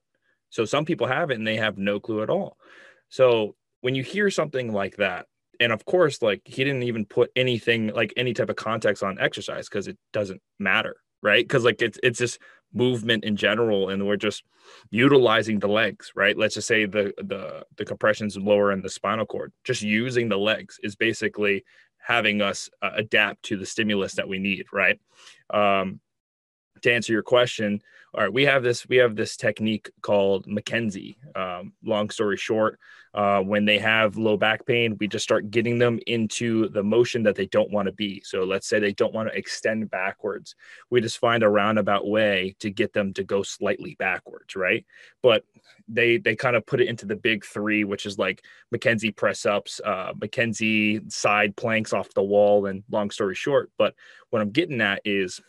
So some people have it and they have no clue at all. So when you hear something like that and of course like he didn't even put anything like any type of context on exercise because it doesn't matter right? Because like it's it's just movement in general, and we're just utilizing the legs, right? Let's just say the the the compressions lower in the spinal cord. Just using the legs is basically having us uh, adapt to the stimulus that we need, right? Um, to answer your question, all right, we have this we have this technique called McKenzie. Um, long story short, uh, when they have low back pain, we just start getting them into the motion that they don't want to be. So let's say they don't want to extend backwards. We just find a roundabout way to get them to go slightly backwards, right? But they they kind of put it into the big three, which is like McKenzie press ups, uh, McKenzie side planks off the wall, and long story short. But what I'm getting at is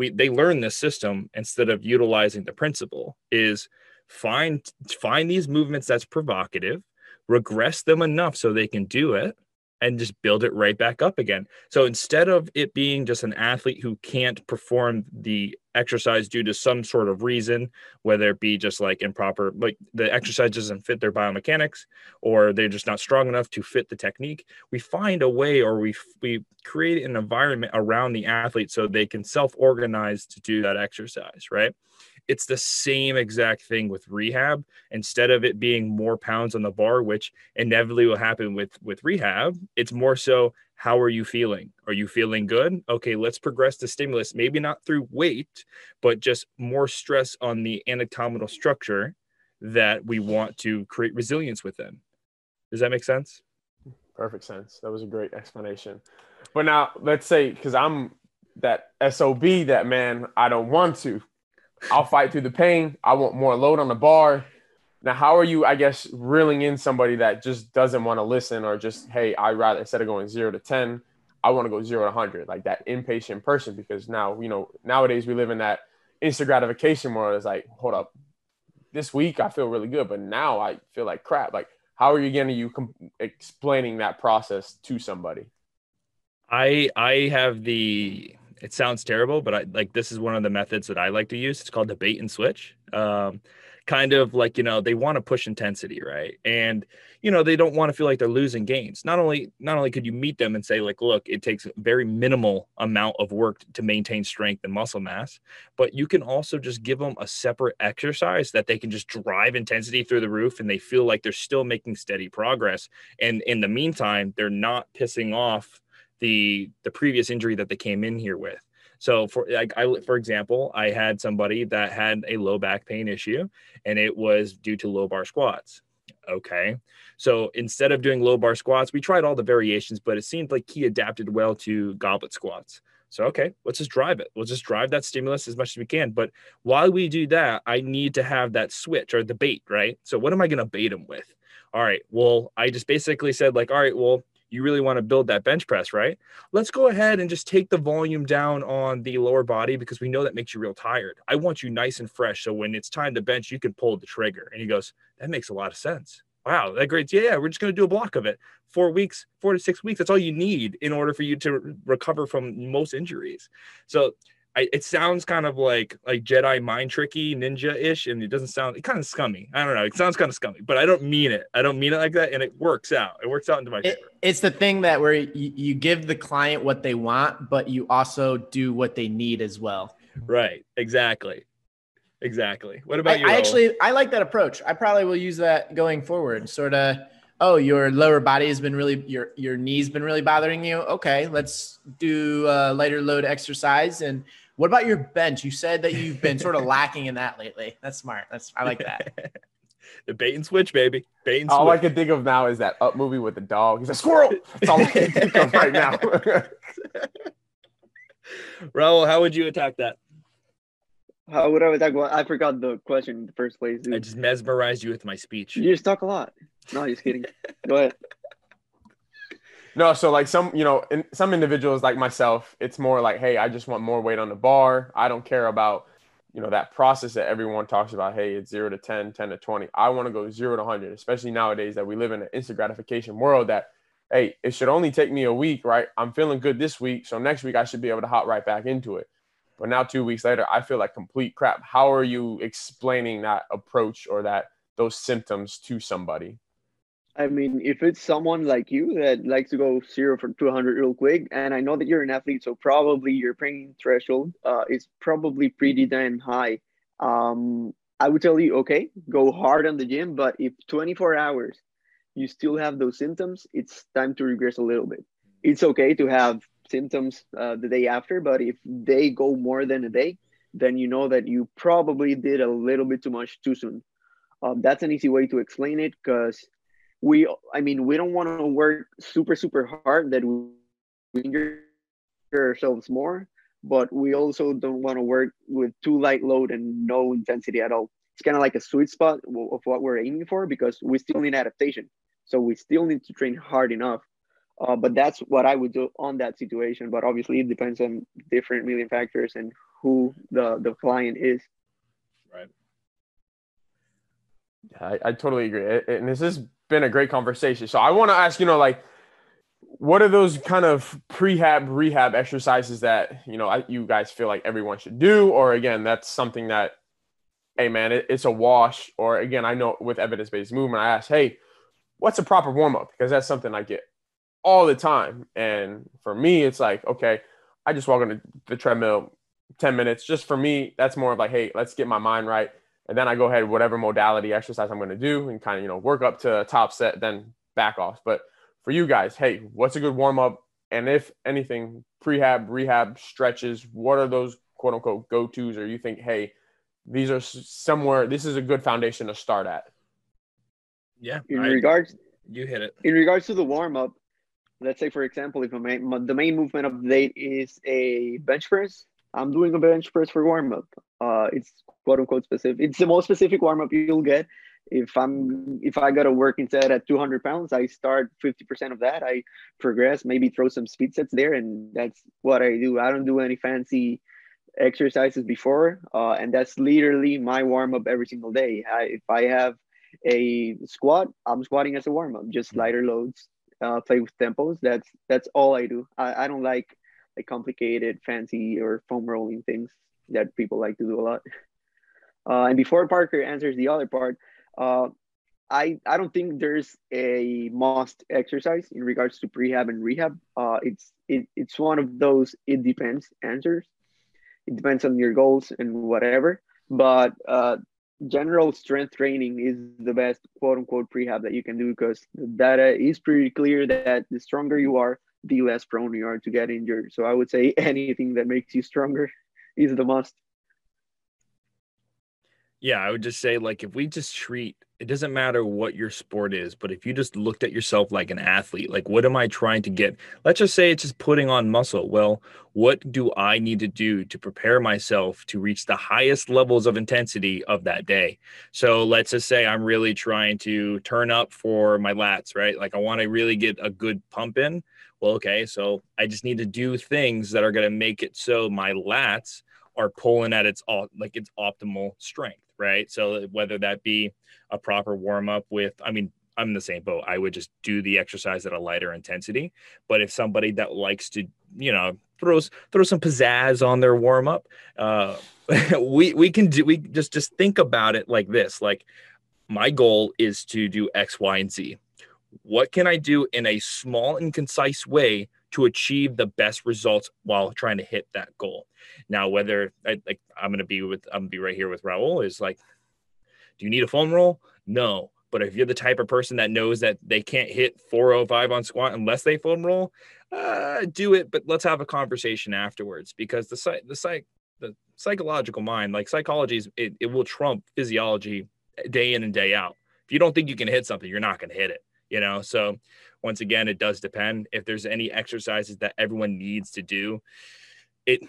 we they learn this system instead of utilizing the principle is find find these movements that's provocative regress them enough so they can do it and just build it right back up again. So instead of it being just an athlete who can't perform the exercise due to some sort of reason, whether it be just like improper, like the exercise doesn't fit their biomechanics or they're just not strong enough to fit the technique, we find a way or we we create an environment around the athlete so they can self-organize to do that exercise, right? It's the same exact thing with rehab instead of it being more pounds on the bar which inevitably will happen with with rehab it's more so how are you feeling? Are you feeling good? Okay let's progress the stimulus maybe not through weight but just more stress on the anatomical structure that we want to create resilience within. Does that make sense? Perfect sense. That was a great explanation. But now let's say because i'm that sob that man i don't want to I'll fight through the pain. I want more load on the bar. Now, how are you, I guess, reeling in somebody that just doesn't want to listen or just, hey, I rather, instead of going zero to 10, I want to go zero to 100, like that impatient person? Because now, you know, nowadays we live in that instant gratification world. It's like, hold up, this week I feel really good, but now I feel like crap. Like, how are you getting you com- explaining that process to somebody? I I have the it sounds terrible, but I like this is one of the methods that I like to use. It's called the bait and switch. Um, kind of like you know they want to push intensity, right? And you know they don't want to feel like they're losing gains. Not only not only could you meet them and say like, look, it takes a very minimal amount of work to maintain strength and muscle mass, but you can also just give them a separate exercise that they can just drive intensity through the roof and they feel like they're still making steady progress. And in the meantime, they're not pissing off the the previous injury that they came in here with. So for like I for example, I had somebody that had a low back pain issue and it was due to low bar squats. Okay. So instead of doing low bar squats, we tried all the variations, but it seemed like he adapted well to goblet squats. So okay, let's just drive it. We'll just drive that stimulus as much as we can. But while we do that, I need to have that switch or the bait, right? So what am I going to bait him with? All right. Well, I just basically said like, all right, well, you really want to build that bench press, right? Let's go ahead and just take the volume down on the lower body because we know that makes you real tired. I want you nice and fresh. So when it's time to bench, you can pull the trigger. And he goes, That makes a lot of sense. Wow, that great. Yeah, yeah, we're just going to do a block of it. Four weeks, four to six weeks. That's all you need in order for you to recover from most injuries. So I, it sounds kind of like like Jedi mind tricky ninja ish, and it doesn't sound it kind of scummy. I don't know. It sounds kind of scummy, but I don't mean it. I don't mean it like that, and it works out. It works out into my favor. It, it's the thing that where you, you give the client what they want, but you also do what they need as well. Right. Exactly. exactly. What about I, you? I actually I like that approach. I probably will use that going forward. Sort of, oh, your lower body has been really your your knees been really bothering you. Okay, let's do a lighter load exercise. And what about your bench? You said that you've been sort of lacking in that lately. That's smart. That's I like that. the bait and switch, baby. Bait and All switch. I can think of now is that up movie with the dog. He's a squirrel. That's all I can think of right now. Raul, how would you attack that? How would I attack? Well, I forgot the question in the first place. Dude. I just mesmerized you with my speech. You just talk a lot. No, just kidding. Go ahead. No, so like some, you know, in, some individuals like myself, it's more like, hey, I just want more weight on the bar. I don't care about, you know, that process that everyone talks about. Hey, it's zero to 10, 10 to 20. I want to go zero to 100, especially nowadays that we live in an instant gratification world that, hey, it should only take me a week, right? I'm feeling good this week. So next week I should be able to hop right back into it. But now, two weeks later, I feel like complete crap. How are you explaining that approach or that those symptoms to somebody? I mean, if it's someone like you that likes to go zero for 200 real quick, and I know that you're an athlete, so probably your pain threshold uh, is probably pretty damn high. Um, I would tell you, okay, go hard on the gym, but if 24 hours you still have those symptoms, it's time to regress a little bit. It's okay to have symptoms uh, the day after, but if they go more than a day, then you know that you probably did a little bit too much too soon. Um, that's an easy way to explain it because we i mean we don't want to work super super hard that we injure ourselves more but we also don't want to work with too light load and no intensity at all. It's kind of like a sweet spot of what we're aiming for because we still need adaptation. So we still need to train hard enough. Uh, but that's what i would do on that situation but obviously it depends on different million factors and who the the client is. Right I, I totally agree and this has been a great conversation. So I want to ask, you know, like, what are those kind of prehab rehab exercises that you know I, you guys feel like everyone should do, or again, that's something that, hey man, it, it's a wash. Or again, I know with evidence based movement, I ask, hey, what's a proper warm up? Because that's something I get all the time. And for me, it's like, okay, I just walk on the, the treadmill 10 minutes. Just for me, that's more of like, hey, let's get my mind right and then I go ahead whatever modality exercise I'm going to do and kind of you know work up to a top set, then back off. But for you guys, hey, what's a good warm up? And if anything, prehab, rehab, stretches, what are those quote unquote go tos, or you think, hey, these are somewhere. This is a good foundation to start at. Yeah. In I, regards, you hit it. In regards to the warm up, let's say for example, if main, the main movement of the day is a bench press, I'm doing a bench press for warm up. Uh, it's quote unquote specific. It's the most specific warm up you'll get. If I'm if I got a working set at 200 pounds, I start 50% of that. I progress, maybe throw some speed sets there, and that's what I do. I don't do any fancy exercises before, uh, and that's literally my warm up every single day. I, if I have a squat, I'm squatting as a warm up, just lighter loads, uh, play with tempos. That's that's all I do. I, I don't like like complicated, fancy, or foam rolling things that people like to do a lot. Uh, and before Parker answers the other part, uh, I I don't think there's a must exercise in regards to prehab and rehab. Uh, it's it, it's one of those it depends answers. It depends on your goals and whatever. But uh, general strength training is the best quote unquote prehab that you can do because the data is pretty clear that the stronger you are, the less prone you are to get injured. So I would say anything that makes you stronger is the must. Yeah, I would just say like if we just treat it doesn't matter what your sport is, but if you just looked at yourself like an athlete, like what am I trying to get? Let's just say it's just putting on muscle. Well, what do I need to do to prepare myself to reach the highest levels of intensity of that day? So let's just say I'm really trying to turn up for my lats, right? Like I want to really get a good pump in. Well, okay, so I just need to do things that are going to make it so my lats are pulling at its all like its optimal strength right? So whether that be a proper warm up with, I mean, I'm in the same boat. I would just do the exercise at a lighter intensity. But if somebody that likes to, you know, throws throw some pizzazz on their warm up, uh, we we can do. We just just think about it like this: like my goal is to do X, Y, and Z. What can I do in a small and concise way to achieve the best results while trying to hit that goal. Now, whether I, like I'm to be with I'm to be right here with Raul is like, do you need a foam roll? No. But if you're the type of person that knows that they can't hit 405 on squat unless they foam roll, uh, do it. But let's have a conversation afterwards because the the site, the psychological mind, like psychology, is, it, it will trump physiology day in and day out. If you don't think you can hit something, you're not going to hit it. You know, so once again, it does depend. If there's any exercises that everyone needs to do, it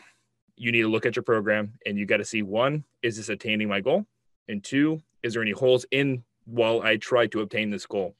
you need to look at your program and you got to see one, is this attaining my goal? And two, is there any holes in while I try to obtain this goal?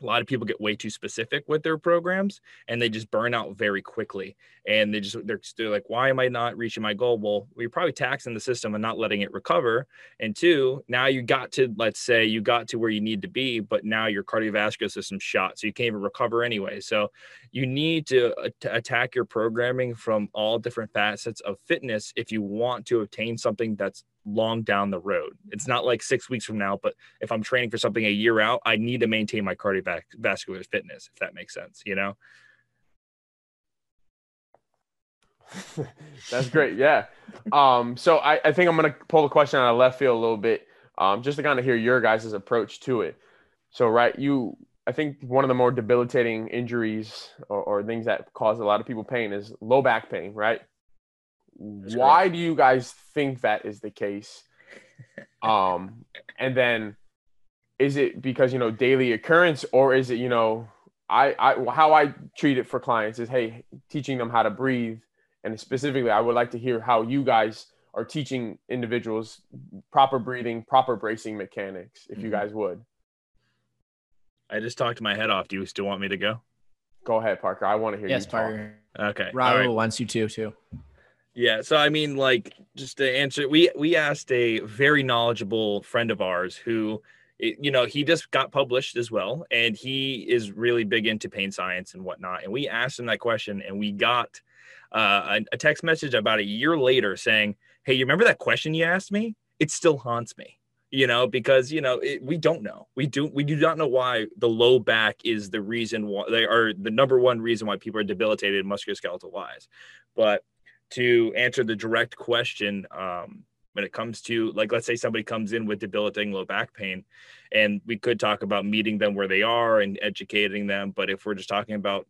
A lot of people get way too specific with their programs and they just burn out very quickly and they just they're, they're like why am i not reaching my goal? Well we're probably taxing the system and not letting it recover and two now you got to let's say you got to where you need to be but now your cardiovascular system's shot so you can't even recover anyway so you need to attack your programming from all different facets of fitness if you want to obtain something that's long down the road. It's not like six weeks from now, but if I'm training for something a year out, I need to maintain my cardiovascular fitness, if that makes sense, you know? That's great. Yeah. Um, so I, I think I'm going to pull the question out of left field a little bit, um, just to kind of hear your guys' approach to it. So, right, you, I think one of the more debilitating injuries or, or things that cause a lot of people pain is low back pain, right? Why do you guys think that is the case? Um, and then is it because you know daily occurrence, or is it you know I, I how I treat it for clients is hey teaching them how to breathe, and specifically I would like to hear how you guys are teaching individuals proper breathing, proper bracing mechanics, if mm-hmm. you guys would. I just talked my head off. Do you still want me to go? Go ahead, Parker. I want to hear yes, you. Yes, Parker. Okay. Raul right. wants you to too. Yeah, so I mean, like, just to answer, we we asked a very knowledgeable friend of ours who, you know, he just got published as well, and he is really big into pain science and whatnot. And we asked him that question, and we got uh, a, text message about a year later saying, "Hey, you remember that question you asked me? It still haunts me." You know, because you know it, we don't know. We do we do not know why the low back is the reason why they are the number one reason why people are debilitated musculoskeletal wise, but to answer the direct question um, when it comes to like let's say somebody comes in with debilitating low back pain and we could talk about meeting them where they are and educating them but if we're just talking about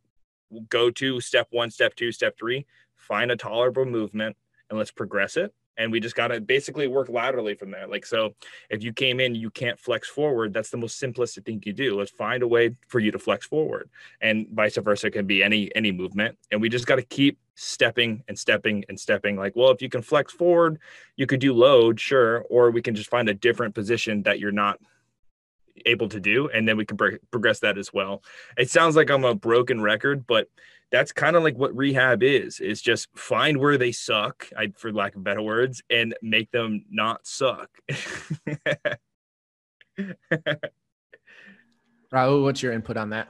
go to step one step two step three find a tolerable movement and let's progress it and we just got to basically work laterally from there. Like so if you came in you can't flex forward that's the most simplistic thing you do let's find a way for you to flex forward. And vice versa can be any any movement and we just got to keep stepping and stepping and stepping. Like well if you can flex forward you could do load sure or we can just find a different position that you're not able to do and then we can pro- progress that as well. It sounds like i'm a broken record but that's kind of like what rehab is is just find where they suck I, for lack of better words and make them not suck. Raul what's your input on that?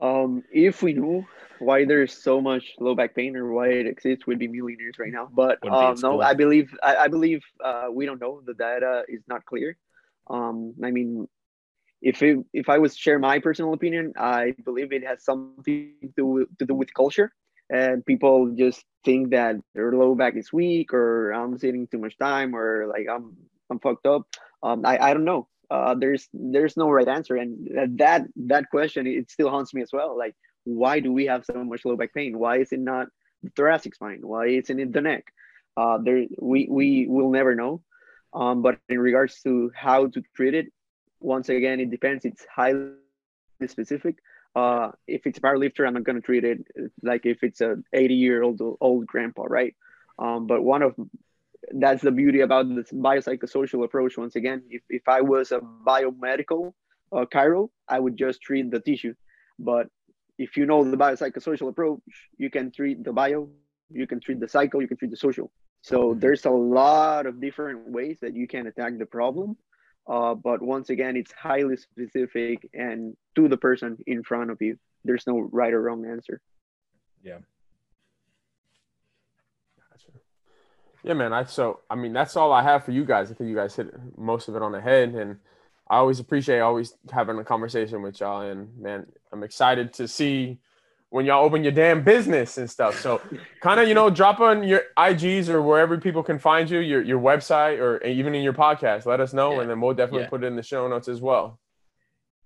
Um if we knew why there's so much low back pain or why it exists we'd be millionaires right now. But um, no i believe i, I believe uh, we don't know. The data is not clear. Um i mean if it, if I was to share my personal opinion, I believe it has something to, to do with culture. And people just think that their low back is weak, or I'm sitting too much time, or like I'm I'm fucked up. Um, I I don't know. Uh, there's there's no right answer, and that that question it still haunts me as well. Like, why do we have so much low back pain? Why is it not the thoracic spine? Why isn't it the neck? Uh, there we we will never know. Um, but in regards to how to treat it, once again, it depends. It's highly specific. Uh, if it's a powerlifter, I'm not going to treat it like if it's a 80 year old old grandpa, right? Um, but one of that's the beauty about this biopsychosocial approach. Once again, if, if I was a biomedical uh, chiro, I would just treat the tissue. But if you know the biopsychosocial approach, you can treat the bio, you can treat the psycho, you can treat the social. So there's a lot of different ways that you can attack the problem. Uh, but once again, it's highly specific and to the person in front of you. There's no right or wrong answer. Yeah. Gotcha. Yeah, man. I so I mean that's all I have for you guys. I think you guys hit most of it on the head, and I always appreciate always having a conversation with y'all. And man, I'm excited to see when y'all open your damn business and stuff. So kind of, you know, drop on your IGs or wherever people can find you, your, your website or even in your podcast. Let us know. Yeah. And then we'll definitely yeah. put it in the show notes as well.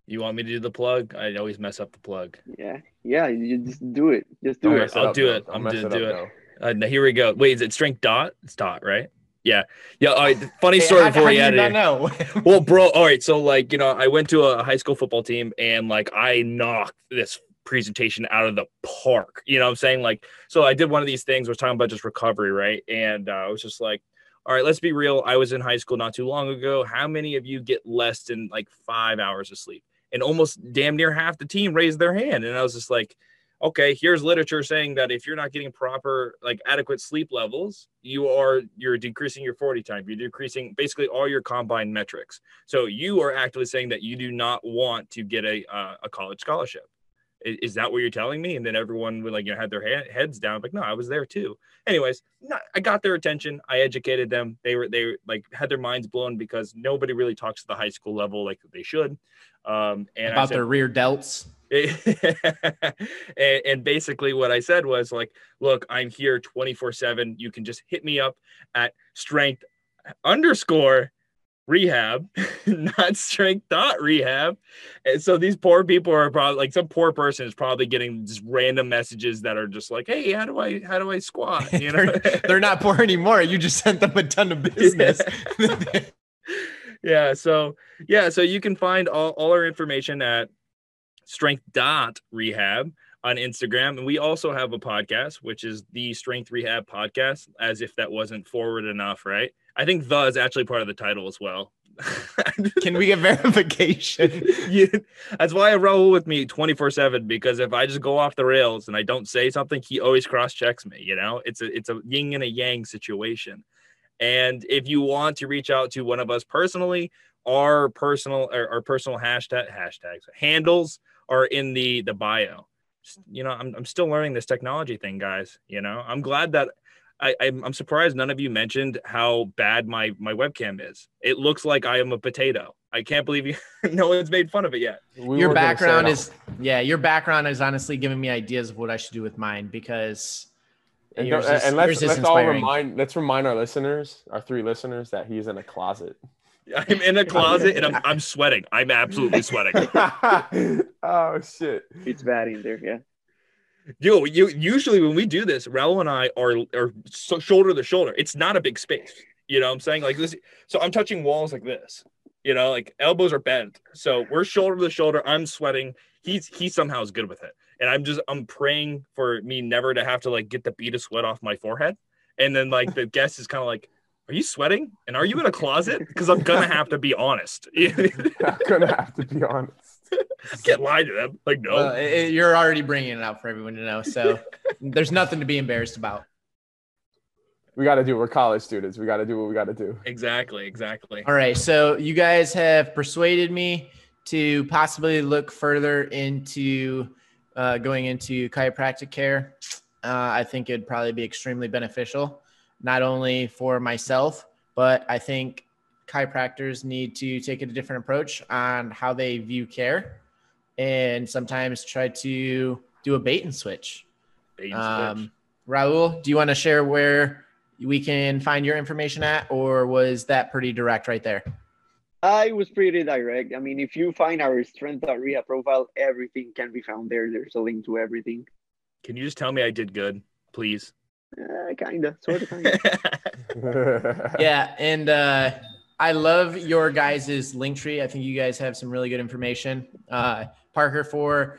You want me to do the plug? I always mess up the plug. Yeah. Yeah. You just do it. Just do it. I'll up, do it. I'm going to do it. Uh, now here we go. Wait, is it strength dot? It's dot, right? Yeah. Yeah. All right. Funny hey, story how, before how you added know? well, bro. All right. So like, you know, I went to a high school football team and like I knocked this presentation out of the park. You know what I'm saying? Like, so I did one of these things, was talking about just recovery, right? And uh, I was just like, all right, let's be real. I was in high school not too long ago. How many of you get less than like five hours of sleep? And almost damn near half the team raised their hand. And I was just like, okay, here's literature saying that if you're not getting proper, like adequate sleep levels, you are you're decreasing your 40 time. You're decreasing basically all your combined metrics. So you are actively saying that you do not want to get a uh, a college scholarship is that what you're telling me? And then everyone would like, you know, had their ha- heads down. Like, no, I was there too. Anyways, not, I got their attention. I educated them. They were, they like had their minds blown because nobody really talks to the high school level like they should. Um, and about said, their rear delts. and, and basically what I said was like, look, I'm here 24 seven. You can just hit me up at strength underscore rehab, not strength dot rehab. And so these poor people are probably like some poor person is probably getting just random messages that are just like, hey, how do I how do I squat? You know, they're, they're, not poor anymore. You just sent them a ton of business. Yeah. yeah. So yeah, so you can find all, all our information at strength dot rehab on Instagram. And we also have a podcast, which is the Strength Rehab Podcast, as if that wasn't forward enough, right? I think the is actually part of the title as well. Can we get verification? yeah, that's why I roll with me 24 7 because if I just go off the rails and I don't say something, he always cross checks me. You know, it's a it's a yin and a yang situation. And if you want to reach out to one of us personally, our personal our, our personal hashtag hashtags handles are in the the bio you know, I'm, I'm still learning this technology thing, guys. You know, I'm glad that I, I'm surprised none of you mentioned how bad my my webcam is. It looks like I am a potato. I can't believe you. no one's made fun of it yet. We your background is yeah. Your background is honestly giving me ideas of what I should do with mine because. And, is, and let's let's all remind let's remind our listeners, our three listeners, that he's in a closet. I'm in a closet and I'm, I'm sweating. I'm absolutely sweating. oh shit! It's bad in there. Yeah. Yo, you usually when we do this, Raul and I are are so shoulder to shoulder. It's not a big space. You know what I'm saying? Like this. So I'm touching walls like this. You know, like elbows are bent. So we're shoulder to shoulder. I'm sweating. He's he somehow is good with it. And I'm just I'm praying for me never to have to like get the bead of sweat off my forehead. And then like the guest is kind of like, are you sweating? And are you in a closet? Because I'm gonna have to be honest. I'm gonna have to be honest. Can't lie to them. Like, no. Well, it, you're already bringing it out for everyone to know. So there's nothing to be embarrassed about. We got to do. We're college students. We got to do what we got to do. Exactly. Exactly. All right. So you guys have persuaded me to possibly look further into uh, going into chiropractic care. Uh, I think it'd probably be extremely beneficial not only for myself, but I think chiropractors need to take a different approach on how they view care and sometimes try to do a bait and switch. Bait and um, switch. Raul, do you want to share where we can find your information at, or was that pretty direct right there? I was pretty direct. I mean, if you find our strength rehab profile, everything can be found there. There's a link to everything. Can you just tell me I did good, please? Uh, kinda, sort of, kinda. yeah, and uh, I love your guys' link tree. I think you guys have some really good information. Uh, Parker, for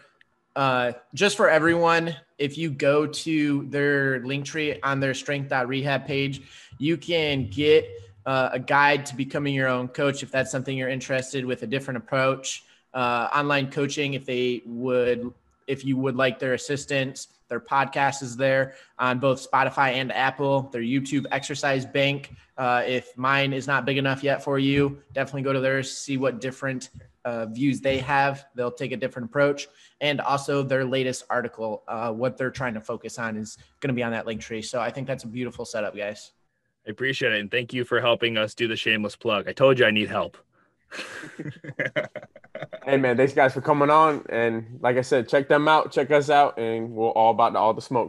uh, just for everyone, if you go to their link tree on their strength.rehab page, you can get uh, a guide to becoming your own coach if that's something you're interested with a different approach. Uh, online coaching, if they would, if you would like their assistance, their podcast is there on both Spotify and Apple. Their YouTube exercise bank. Uh, if mine is not big enough yet for you, definitely go to theirs, see what different uh, views they have. They'll take a different approach. And also their latest article, uh, what they're trying to focus on is going to be on that link tree. So I think that's a beautiful setup, guys. I appreciate it. And thank you for helping us do the shameless plug. I told you I need help. hey man, thanks guys for coming on. And like I said, check them out, check us out, and we're all about all the smoke.